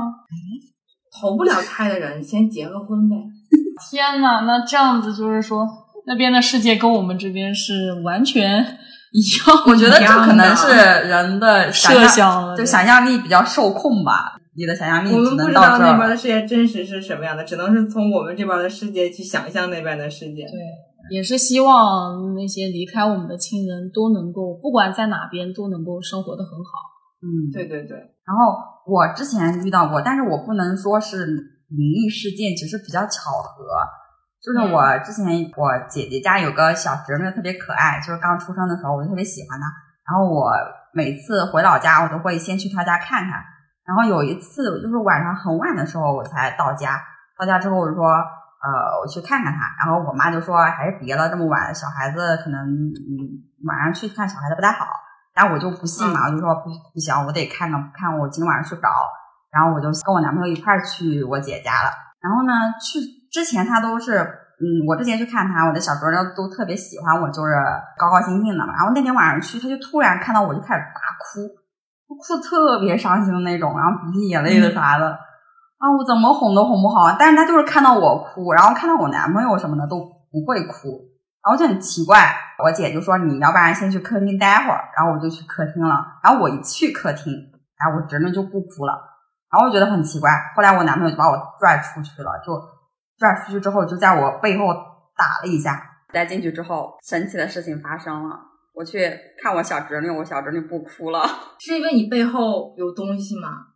投不了胎的人先结个婚呗。天呐，那这样子就是说，那边的世界跟我们这边是完全。我觉得这可能是人的想设象，想就想象力比较受控吧。你的想象力我们不知道。那边的世界真实是什么样的，只能是从我们这边的世界去想象那边的世界。对，也是希望那些离开我们的亲人都能够，不管在哪边都能够生活的很好。嗯，对对对，然后我之前遇到过，但是我不能说是灵异事件，只是比较巧合。就是嗯我之前我姐姐家有个小侄女特别可爱，就是刚出生的时候我就特别喜欢她。然后我每次回老家，我都会先去她家看看。然后有一次就是晚上很晚的时候我才到家，到家之后我就说，呃，我去看看她。然后我妈就说还是别了，这么晚小孩子可能嗯晚上去看小孩子不太好。然后我就不信嘛，我就说不不行，我得看看看我今天晚上睡不着。然后我就跟我男朋友一块儿去我姐家了。然后呢，去之前他都是，嗯，我之前去看他，我的小侄女都特别喜欢我，就是高高兴兴的嘛。然后那天晚上去，他就突然看到我就开始大哭，哭得特别伤心的那种，然后鼻涕眼泪的啥的。啊，我怎么哄都哄不好，但是他就是看到我哭，然后看到我男朋友什么的都不会哭，然后就很奇怪。我姐就说你要不然先去客厅待会儿，然后我就去客厅了。然后我一去客厅，然后我侄女就不哭了。然后我觉得很奇怪，后来我男朋友就把我拽出去了，就拽出去之后就在我背后打了一下。再进去之后，神奇的事情发生了，我去看我小侄女，我小侄女不哭了。是因为你背后有东西吗？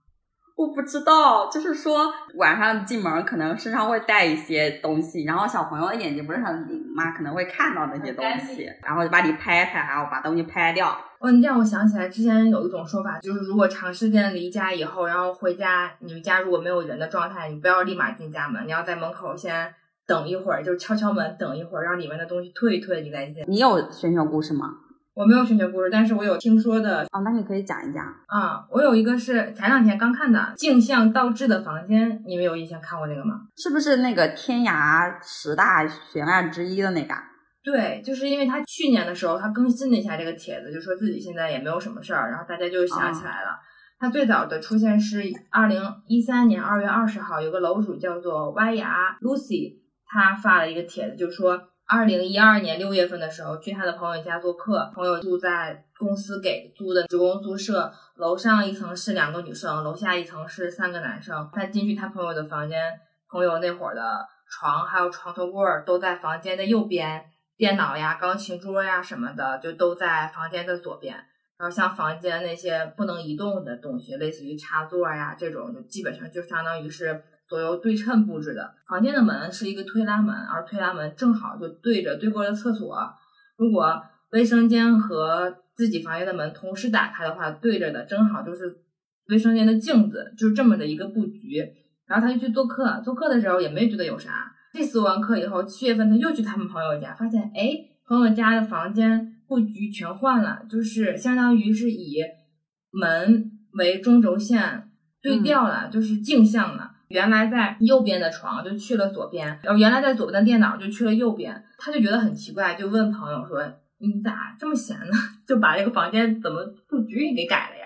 我不知道，就是说晚上进门可能身上会带一些东西，然后小朋友的眼睛不是很灵嘛，可能会看到那些东西，然后就把你拍拍，然后把东西拍掉。哦，你这样我想起来，之前有一种说法，就是如果长时间离家以后，然后回家，你们家如果没有人的状态，你不要立马进家门，你要在门口先等一会儿，就敲敲门，等一会儿，让里面的东西退一退，你再进。你有玄学故事吗？我没有玄学故事，但是我有听说的哦，那你可以讲一讲。啊。我有一个是前两天刚看的《镜像倒置的房间》，你们有印象看过这个吗？是不是那个天涯十大悬案之一的那个啊？对，就是因为他去年的时候，他更新了一下这个帖子，就说自己现在也没有什么事儿，然后大家就想起来了。他最早的出现是二零一三年二月二十号，有个楼主叫做歪牙 Lucy，他发了一个帖子，就说二零一二年六月份的时候，去他的朋友家做客，朋友住在公司给租的职工宿舍，楼上一层是两个女生，楼下一层是三个男生。他进去他朋友的房间，朋友那会儿的床还有床头柜儿都在房间的右边，电脑呀、钢琴桌呀什么的就都在房间的左边。然后像房间那些不能移动的东西，类似于插座呀这种，就基本上就相当于是左右对称布置的。房间的门是一个推拉门，而推拉门正好就对着对过的厕所。如果卫生间和自己房间的门同时打开的话，对着的正好就是卫生间的镜子，就是这么的一个布局。然后他就去做客，做客的时候也没觉得有啥。这次做完客以后，七月份他又去他们朋友家，发现哎，朋友家的房间布局全换了，就是相当于是以门为中轴线对调了，就是镜像了。原来在右边的床就去了左边，然后原来在左边的电脑就去了右边，他就觉得很奇怪，就问朋友说：“你咋这么闲呢？就把这个房间怎么布局也给改了呀？”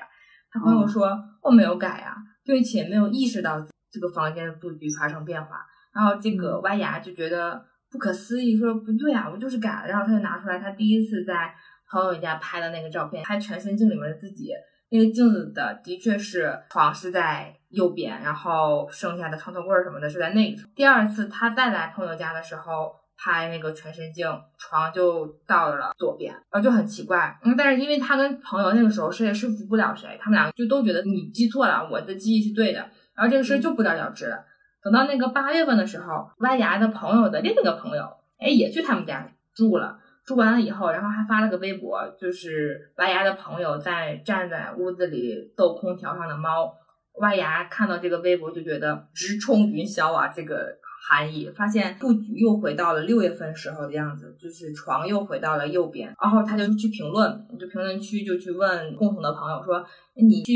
他朋友说：“我没有改呀，并且没有意识到这个房间的布局发生变化。”然后这个歪牙就觉得不可思议，说：“不对啊，我就是改了。”然后他就拿出来他第一次在朋友家拍的那个照片，拍全身镜里面的自己。那个镜子的的确是床是在右边，然后剩下的床头柜什么的是在那一层。第二次他再来朋友家的时候拍那个全身镜，床就到了左边，然后就很奇怪。嗯，但是因为他跟朋友那个时候谁也说服不了谁，他们俩就都觉得你记错了，我的记忆是对的，然后这个事儿就不了了之了。等到那个八月份的时候，歪牙的朋友的另一个朋友，哎，也去他们家住了。住完了以后，然后还发了个微博，就是歪牙的朋友在站在屋子里逗空调上的猫。歪牙看到这个微博就觉得直冲云霄啊，这个含义，发现布局又回到了六月份时候的样子，就是床又回到了右边。然后他就去评论，就评论区就去问共同的朋友说：“你去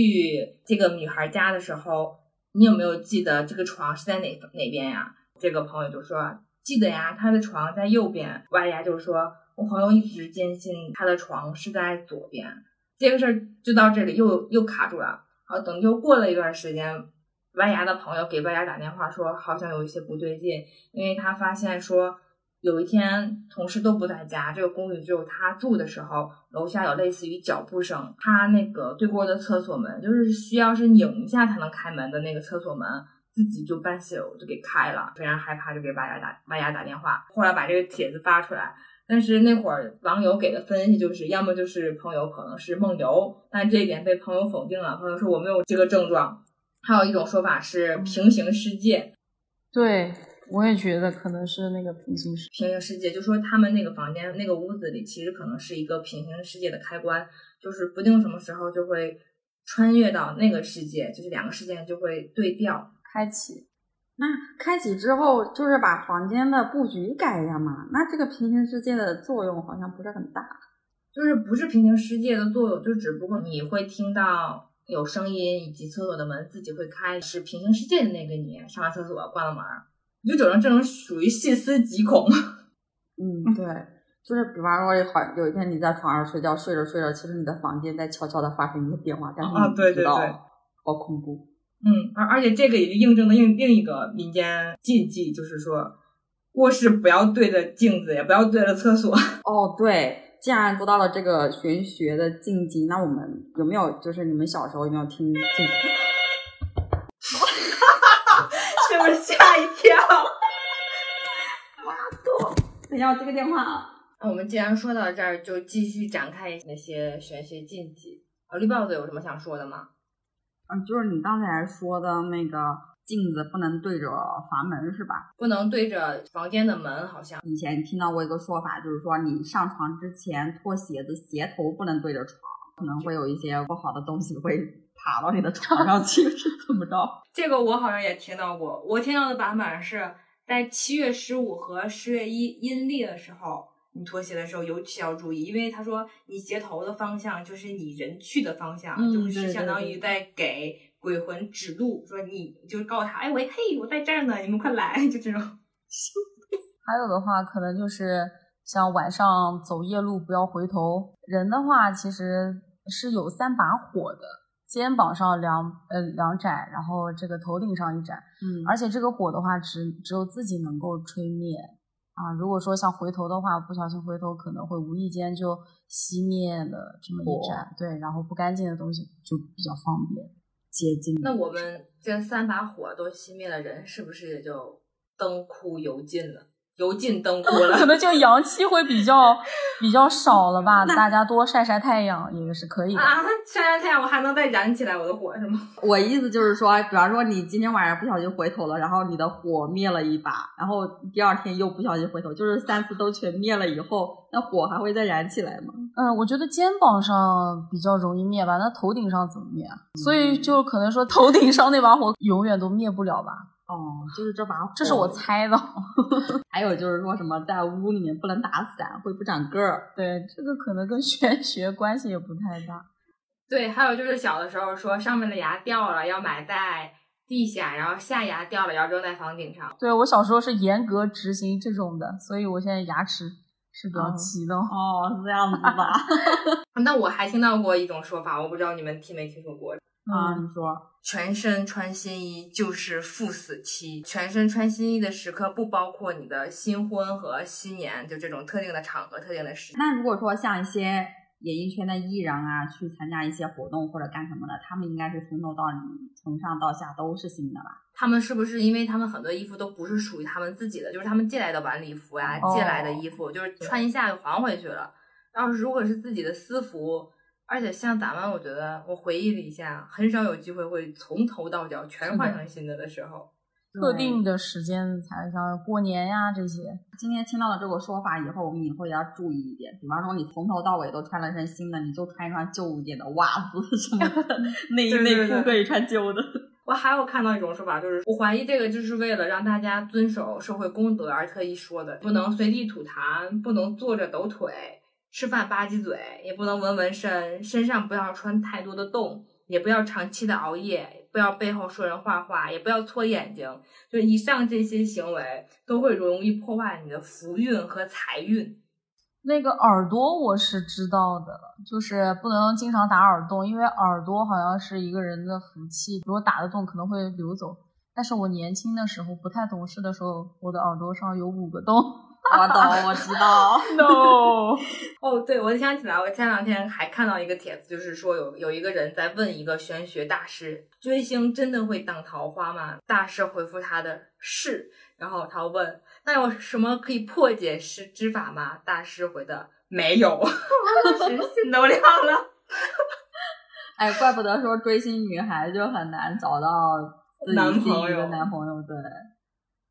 这个女孩家的时候，你有没有记得这个床是在哪哪边呀？”这个朋友就说：“记得呀，她的床在右边。”歪牙就说。我朋友一直坚信他的床是在左边，这个事儿就到这里又又卡住了。好，等又过了一段时间，歪牙的朋友给歪牙打电话说，好像有一些不对劲，因为他发现说有一天同事都不在家，这个公寓只有他住的时候，楼下有类似于脚步声，他那个对过的厕所门就是需要是拧一下才能开门的那个厕所门，自己就半宿就给开了，非常害怕，就给歪牙打歪牙打电话，后来把这个帖子发出来。但是那会儿网友给的分析就是，要么就是朋友可能是梦游，但这一点被朋友否定了。朋友说我没有这个症状。还有一种说法是平行世界，对我也觉得可能是那个平行世平行世界，就说他们那个房间那个屋子里其实可能是一个平行世界的开关，就是不定什么时候就会穿越到那个世界，就是两个世界就会对调开启。那开启之后就是把房间的布局改一下嘛？那这个平行世界的作用好像不是很大，就是不是平行世界的作用，就只不过你会听到有声音，以及厕所的门自己会开，是平行世界的那个你上完厕所关了门，你就整成这种属于细思极恐。嗯，对，就是比方说好有一天你在床上睡觉，睡着睡着，其实你的房间在悄悄的发生一些变化，但是啊，你不对对知道，对，好恐怖。嗯，而而且这个也就印证了另另一个民间禁忌，就是说卧室不要对着镜子，也不要对着厕所。哦，对，既然说到了这个玄学的禁忌，那我们有没有就是你们小时候有没有听禁？是不是吓一跳？等一下，我接个电话啊。那我们既然说到这儿，就继续展开那些玄学禁忌。啊，绿豹子有什么想说的吗？嗯，就是你刚才说的那个镜子不能对着房门是吧？不能对着房间的门，好像以前听到过一个说法，就是说你上床之前脱鞋子，鞋头不能对着床，可能会有一些不好的东西会爬到你的床上 去，是怎么着？这个我好像也听到过。我听到的版本是在七月十五和十月一阴历的时候，你脱鞋的时候尤其要注意，因为他说你鞋头的方向就是你人去的方向，嗯就是相当于在给鬼魂指路，说你就告诉他，哎，喂嘿，我在这儿呢，你们快来，就这种。还有的话，可能就是像晚上走夜路不要回头。人的话，其实是有三把火的，肩膀上两呃两盏，然后这个头顶上一盏。嗯而且这个火的话只，只有自己能够吹灭啊，如果说像回头的话，不小心回头可能会无意间就熄灭了这么一盏，对，然后不干净的东西就比较方便接近。那我们这三把火都熄灭了，人是不是也就灯枯油尽了？油尽灯枯了 可。能就阳气会比较 比较少了吧，大家多晒晒太阳也是可以的。啊，晒晒太阳，我还能再燃起来我的火是吗？我意思就是说，比方说你今天晚上不小心回头了，然后你的火灭了一把，然后第二天又不小心回头，就是三次都全灭了以后，那火还会再燃起来吗？嗯，我觉得肩膀上比较容易灭吧，那头顶上怎么灭啊？所以就可能说头顶上那把火永远都灭不了吧，哦，就是这把火，这是我猜的。还有就是说什么在屋里面不能打伞，会不长个儿。对，这个可能跟玄学关系也不太大。对，还有就是小的时候说上面的牙掉了要埋在地下，然后下牙掉了要扔在房顶上。对我小时候是严格执行这种的，所以我现在牙齿是比较哦齐的。哦，是这样子吧？那我还听到过一种说法，我不知道你们听没听说过，啊，嗯，你说，全身穿新衣就是赴死期。全身穿新衣的时刻不包括你的新婚和新年，就这种特定的场合、特定的时间。那如果说像一些演艺圈的艺人啊，去参加一些活动或者干什么的，他们应该是从头到尾、从上到下都是新的吧？他们是不是因为他们很多衣服都不是属于他们自己的，就是他们借来的晚礼服呀、哦借来的衣服，就是穿一下就还回去了。要是如果是自己的私服，而且像咱们，我觉得我回忆了一下，很少有机会会从头到脚全换成新的的时候。特定的时间才像过年呀这些。今天听到了这个说法以后，我们以后也要注意一点。比方说，你从头到尾都穿了身新的，你就穿一双旧一点的袜子什么的，内衣内裤可以穿旧的。我还有看到一种说法，就是我怀疑这个就是为了让大家遵守社会公德而特意说的，不能随地吐痰，不能坐着抖腿，吃饭吧唧嘴，也不能纹纹身，身上不要穿太多的洞，也不要长期的熬夜，不要背后说人坏话，也不要搓眼睛。就以上这些行为都会容易破坏你的福运和财运。那个耳朵我是知道的，就是不能经常打耳洞，因为耳朵好像是一个人的福气，如果打得动可能会流走。但是我年轻的时候不太懂事的时候，我的耳朵上有五个洞。我懂，我知道。No，哦，对，我想起来，我前两天还看到一个帖子，就是说有有一个人在问一个玄学大师，追星真的会挡桃花吗？大师回复他的是，然后他问，那有什么可以破解之之法吗？大师回的没有，心都亮了。哎，怪不得说追星女孩就很难找到自己男心仪的朋友男朋友。对，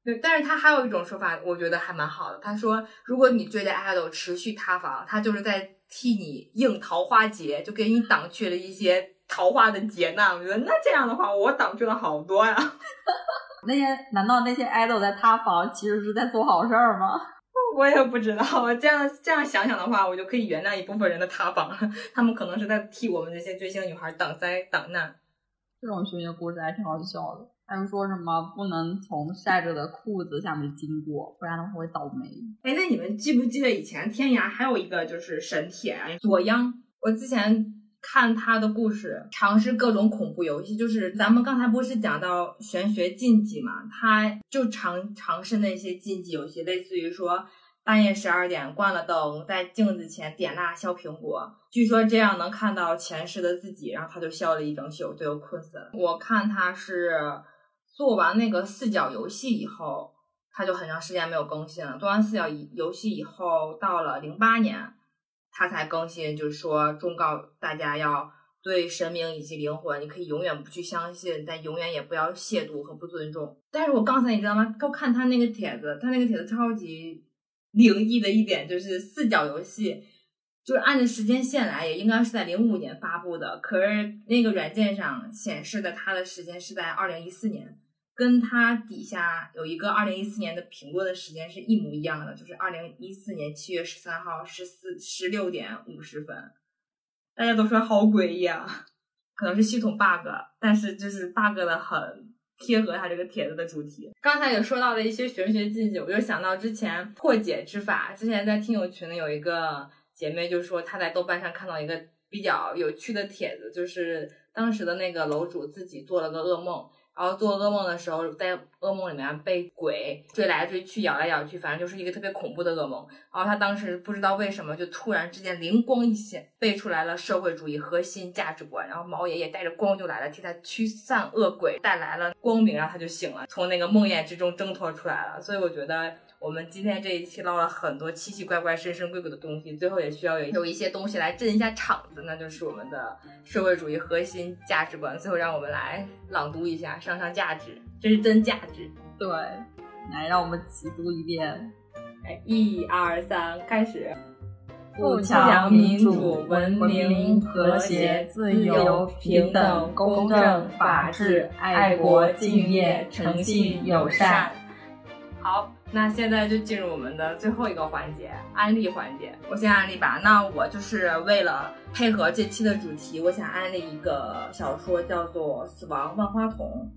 对，但是他还有一种说法，我觉得还蛮好的。他说，如果你追的 idol 持续塌房，他就是在替你应桃花劫，就给你挡去了一些桃花的劫难。我觉得那这样的话，我挡去了好多呀。那些难道那些 idol 在塌房其实是在做好事儿吗？我也不知道，我这样这样想想的话，我就可以原谅一部分人的塌房了。他们可能是在替我们这些追星女孩挡灾挡难。这种玄学故事还挺好笑的。他们说什么不能从晒着的裤子下面经过，不然的话会倒霉。哎，那你们记不记得以前天涯还有一个就是神帖啊，左央？我之前看他的故事，尝试各种恐怖游戏，就是咱们刚才不是讲到玄学禁忌嘛，他就尝尝试那些禁忌游戏，类似于说半夜十二点关了灯，在镜子前点蜡削苹果，据说这样能看到前世的自己，然后他就笑了一整宿，最后困死了。我看他是做完那个四角游戏以后，他就很长时间没有更新了。做完四角游戏以后，到了零八年，他才更新，就是说忠告大家要对神明以及灵魂，你可以永远不去相信，但永远也不要亵渎和不尊重。但是我刚才你知道吗？我看他那个帖子，他那个帖子超级灵异的一点就是四角游戏。就是按照时间线来，也应该是在零五年发布的，可是那个软件上显示的它的时间是在二零一四年，跟它底下有一个二零一四年的评论的时间是一模一样的，就是二零一四年七月十三号十四十六点五十分。大家都说好诡异啊，可能是系统 bug，但是就是 bug 的很贴合它这个帖子的主题。刚才也说到了一些玄学禁忌，我就想到之前破解之法，之前在听友群里有一个姐妹就说她在豆瓣上看到一个比较有趣的帖子，就是当时的那个楼主自己做了个噩梦。然后做噩梦的时候，在噩梦里面被鬼追来追去、咬来咬去，反正就是一个特别恐怖的噩梦。然后他当时不知道为什么，就突然之间灵光一现，背出来了社会主义核心价值观。然后毛爷爷带着光就来了，替他驱散恶鬼，带来了光明，然后他就醒了，从那个梦魇之中挣脱出来了。所以我觉得。我们今天这一期唠了很多奇奇怪怪、神神鬼鬼的东西，最后也需要有有一些东西来镇一下场子，那就是我们的社会主义核心价值观。最后让我们来朗读一下，上上价值，这是真价值。对，来让我们齐读一遍。哎，一二三，开始。富强、民主、文明、和谐、自由、平等、公正、法治、爱国、敬业、诚信、友善。好。那现在就进入我们的最后一个环节——安利环节。我先安利吧。那我就是为了配合这期的主题，我想安利一个小说，叫做《死亡万花筒》，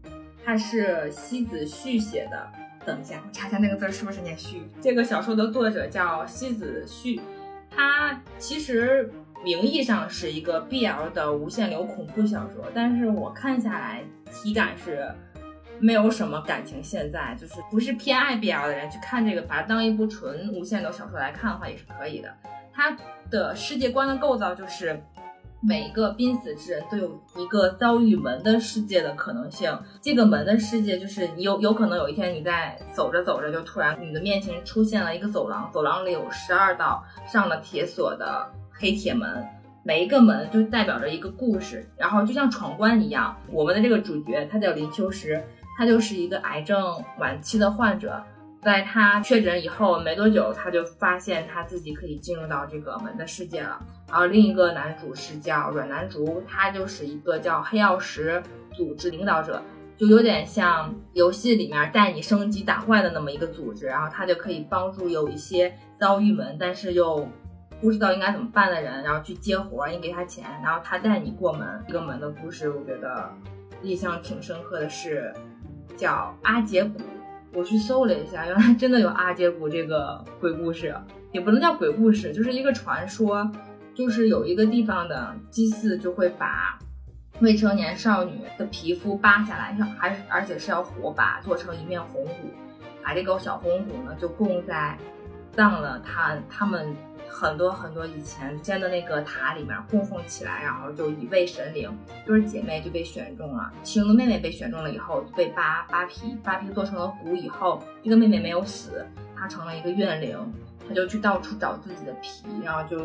它是西子旭写的。等一下，我查一下那个字是不是念旭。这个小说的作者叫西子旭，他其实名义上是一个 BL 的无限流恐怖小说，但是我看下来体感是。没有什么感情，现在就是不是偏爱 BL 的人去看这个，把它当一部纯无限流小说来看的话也是可以的。它的世界观的构造就是每一个濒死之人都有一个遭遇门的世界的可能性。这个门的世界就是你有有可能有一天你在走着走着就突然你的面前出现了一个走廊，走廊里有十二道上了铁锁的黑铁门，每一个门就代表着一个故事，然后就像闯关一样。我们的这个主角他叫林秋实。他就是一个癌症晚期的患者，在他确诊以后没多久，他就发现他自己可以进入到这个门的世界了。然后另一个男主是叫阮南竹，他就是一个叫黑曜石组织领导者，就有点像游戏里面带你升级打怪的那么一个组织。然后他就可以帮助有一些遭遇门但是又不知道应该怎么办的人，然后去接活，你给他钱，然后他带你过门。这个门的故事，我觉得印象挺深刻的是。叫阿杰古，我去搜了一下，原来真的有阿杰古这个鬼故事，也不能叫鬼故事，就是一个传说，就是有一个地方的祭祀就会把未成年少女的皮肤扒下来，还而且是要火把做成一面红骨，把这个小红骨呢就供在葬了他他们。很多很多以前建的那个塔里面供奉起来，然后就一位神灵，就是姐妹就被选中了。其中的妹妹被选中了以后，就被扒扒皮，扒皮做成了骨以后，这个妹妹没有死，她成了一个怨灵，她就去到处找自己的皮，然后就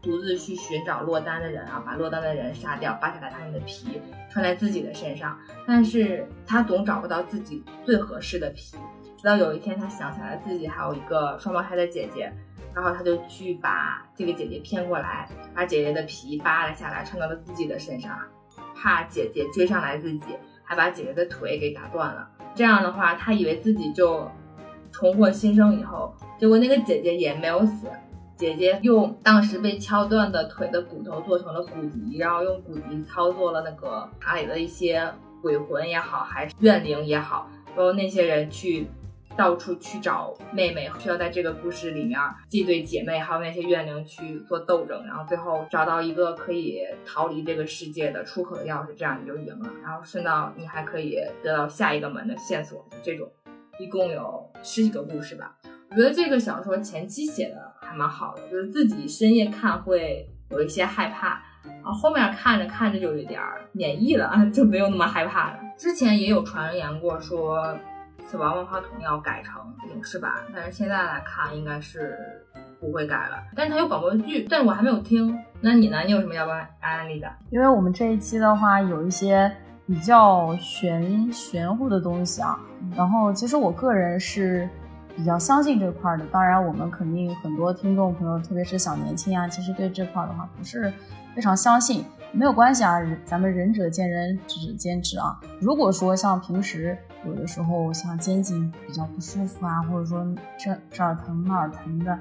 独自去寻找落单的人啊，把落单的人杀掉，扒下来他们的皮穿在自己的身上。但是她总找不到自己最合适的皮，直到有一天她想起来自己还有一个双胞胎的姐姐。然后他就去把这个姐姐骗过来，把姐姐的皮扒了下来，穿到了自己的身上，怕姐姐追上来自己，还把姐姐的腿给打断了。这样的话，他以为自己就重获新生。以后，结果那个姐姐也没有死，姐姐用当时被敲断的腿的骨头做成了骨笛，然后用骨笛操作了那个塔里的一些鬼魂也好，还是怨灵也好，然后那些人去。到处去找妹妹，需要在这个故事里面既对姐妹还有那些怨灵去做斗争，然后最后找到一个可以逃离这个世界的出口的钥匙，这样你就赢了。然后顺道你还可以得到下一个门的线索。这种一共有十几个故事吧。我觉得这个小说前期写的还蛮好的，就是自己深夜看会有一些害怕，然后后面看着看着就有点免疫了，就没有那么害怕了。之前也有传言过说。死亡万花筒要改成影视版，但是现在来看应该是不会改了。但是它有广播剧，但是我还没有听。那你呢？你有什么要不安利的？因为我们这一期的话有一些比较玄玄乎的东西啊，然后其实我个人是比较相信这块的。当然，我们肯定很多听众朋友，特别是小年轻啊，其实对这块的话不是非常相信。没有关系啊，咱们仁者见仁，智者见智啊。如果说像平时有的时候像肩颈比较不舒服啊，或者说这这儿疼那儿疼的，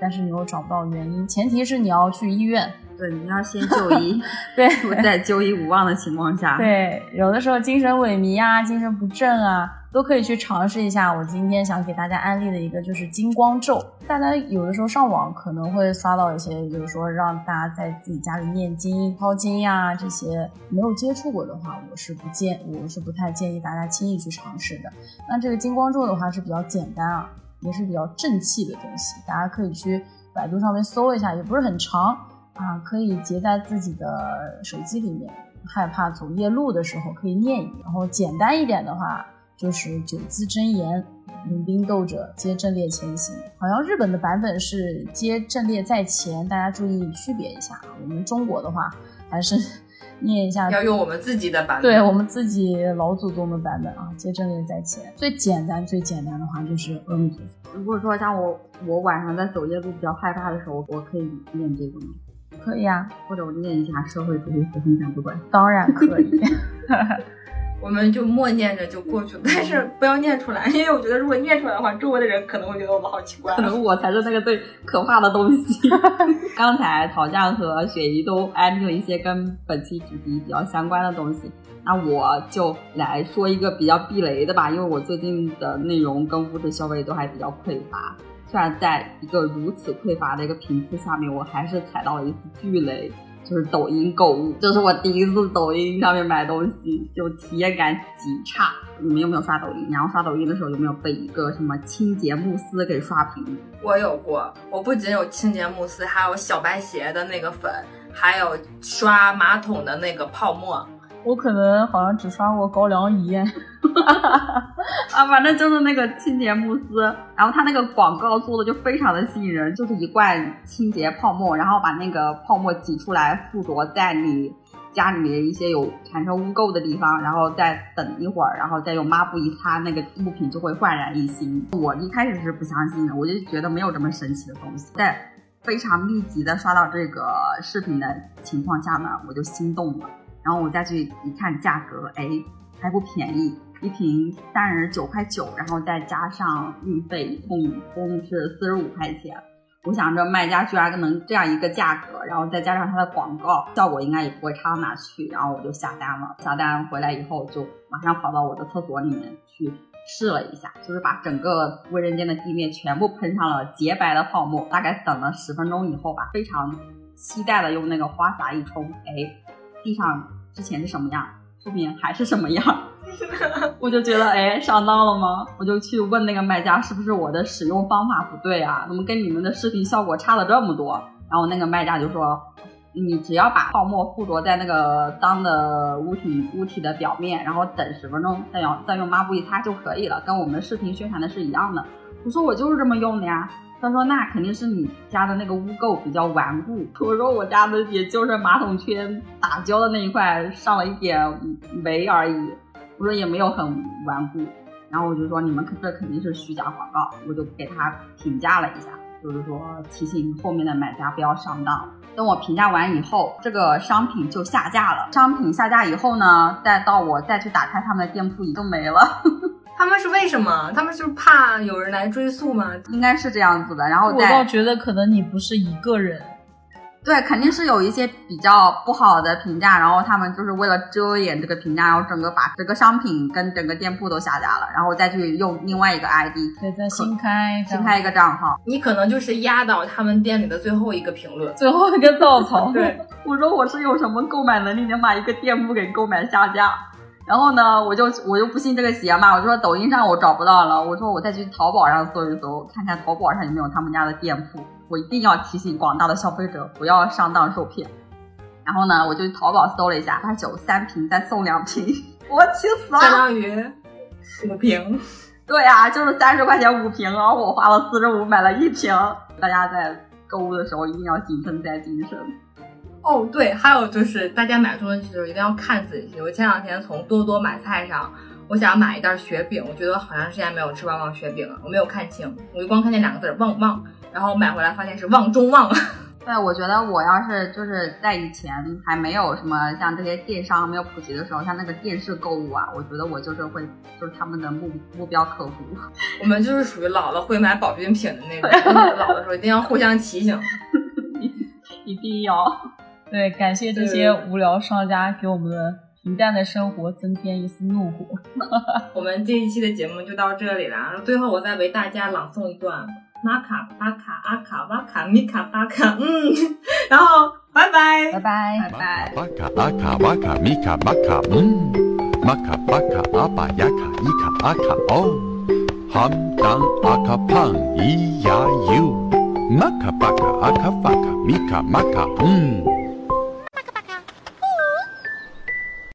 但是你又找不到原因，前提是你要去医院。对，你要先就医，对，在就医无望的情况下，对，有的时候精神萎靡啊、精神不振啊，都可以去尝试一下。我今天想给大家安利的一个就是金光咒。大家有的时候上网可能会刷到一些，就是说让大家在自己家里念经、抄经呀这些，没有接触过的话，我是不建，我是不太建议大家轻易去尝试的。那这个金光咒的话是比较简单啊，也是比较正气的东西，大家可以去百度上面搜一下，也不是很长。啊，可以截在自己的手机里面，害怕走夜路的时候可以念一。然后简单一点的话，就是九字真言：领兵斗者皆阵列前行。好像日本的版本是皆阵列在前，大家注意区别一下。我们中国的话，还是念一下，要用我们自己的版本，对我们自己老祖宗的版本啊，接正念在前。最简单、最简单的话就是阿弥陀佛。如果说像我，我晚上在走夜路比较害怕的时候，我可以念这个吗？可以啊，或者我念一下社会主义核心价值观，当然可以。我们就默念着就过去了，但是不要念出来，因为我觉得如果念出来的话，周围的人可能会觉得我们好奇怪。可能我才是那个最可怕的东西。刚才陶酱和雪姨都安利了一些跟本期主题比较相关的东西，那我就来说一个比较避雷的吧，因为我最近的内容跟物质消费都还比较匮乏。虽然在一个如此匮乏的一个频次下面，我还是踩到了一次巨雷，就是抖音购物。这是我第一次抖音上面买东西，就体验感极差。你们有没有刷抖音？然后刷抖音的时候有没有被一个什么清洁慕斯给刷屏？我有过，我不仅有清洁慕斯，还有小白鞋的那个粉，还有刷马桶的那个泡沫。我可能好像只刷过高粱饴，啊，反正就是那个清洁慕斯，然后它那个广告做的就非常的吸引人，就是一罐清洁泡沫，然后把那个泡沫挤出来附着在你家里面一些有产生污垢的地方，然后再等一会儿，然后再用抹布一擦，那个物品就会焕然一新。我一开始是不相信的，我就觉得没有这么神奇的东西，在非常密集的刷到这个视频的情况下呢，我就心动了。然后我再去一看价格，哎，还不便宜，一瓶三十九块九，然后再加上运费，一共一共是四十五块钱。我想着卖家居然能这样一个价格，然后再加上它的广告，效果应该也不会差到哪去。然后我就下单了，下单回来以后就马上跑到我的厕所里面去试了一下，就是把整个卫生间的地面全部喷上了洁白的泡沫。大概等了十分钟以后吧，非常期待的用那个花洒一冲，哎。地上之前是什么样，后面还是什么样，我就觉得哎上当了吗？我就去问那个卖家是不是我的使用方法不对啊？怎么跟你们的视频效果差了这么多？然后那个卖家就说，你只要把泡沫附着在那个脏的物体物体的表面，然后等十分钟，再用再用抹布一擦就可以了，跟我们视频宣传的是一样的。我说我就是这么用的呀。他说：“那肯定是你家的那个污垢比较顽固。”我说：“我家的也就是马桶圈打胶的那一块上了一点霉而已。”我说也没有很顽固。然后我就说：“你们这肯定是虚假广告。”我就给他评价了一下，就是说提醒后面的买家不要上当。等我评价完以后，这个商品就下架了。商品下架以后呢，再到我再去打开他们的店铺，已经没了。他们是为什么？他们就是怕有人来追溯吗？应该是这样子的。然后我倒觉得可能你不是一个人，对，肯定是有一些比较不好的评价，然后他们就是为了遮掩这个评价，然后整个把整个商品跟整个店铺都下架了，然后再去用另外一个 ID，对，再新开新开一个账号。你可能就是压倒他们店里的最后一个评论，最后一个稻草。对，我说我是有什么购买能力能把一个店铺给购买下架？然后呢，我就我就不信这个邪嘛，我就说抖音上我找不到了，我说我再去淘宝上搜一搜，看看淘宝上有没有他们家的店铺。我一定要提醒广大的消费者不要上当受骗。然后呢，我就淘宝搜了一下，八九三瓶再送两瓶，我气死了，相当于五瓶。对啊，就是三十块钱五瓶，然后我花了四十五买了一瓶。大家在购物的时候一定要谨慎再谨慎。哦，对，还有就是大家买东西的时候一定要看仔细。我前两天从多多买菜上，我想买一袋雪饼，我觉得好长时间没有吃旺旺雪饼了，我没有看清，我就光看见两个字旺旺，然后买回来发现是旺中旺。对，我觉得我要是就是在以前还没有什么像这些电商没有普及的时候，像那个电视购物啊，我觉得我就是会就是他们的目目标客户。我们就是属于老了会买保健品的那种，老的时候一定要互相提醒。一定要。对，感谢这些无聊商家给我们的平淡的生活增添一丝怒火。我们这一期的节目就到这里啦，最后我再为大家朗诵一段：玛卡巴卡阿卡哇卡米卡巴卡，嗯。然后，拜拜，拜拜，拜拜。玛卡阿卡哇卡米卡玛卡，嗯。玛卡巴卡阿巴雅卡伊卡阿卡，哦。哈当阿卡胖咿呀哟，玛卡巴卡阿卡哇卡米卡玛卡，嗯。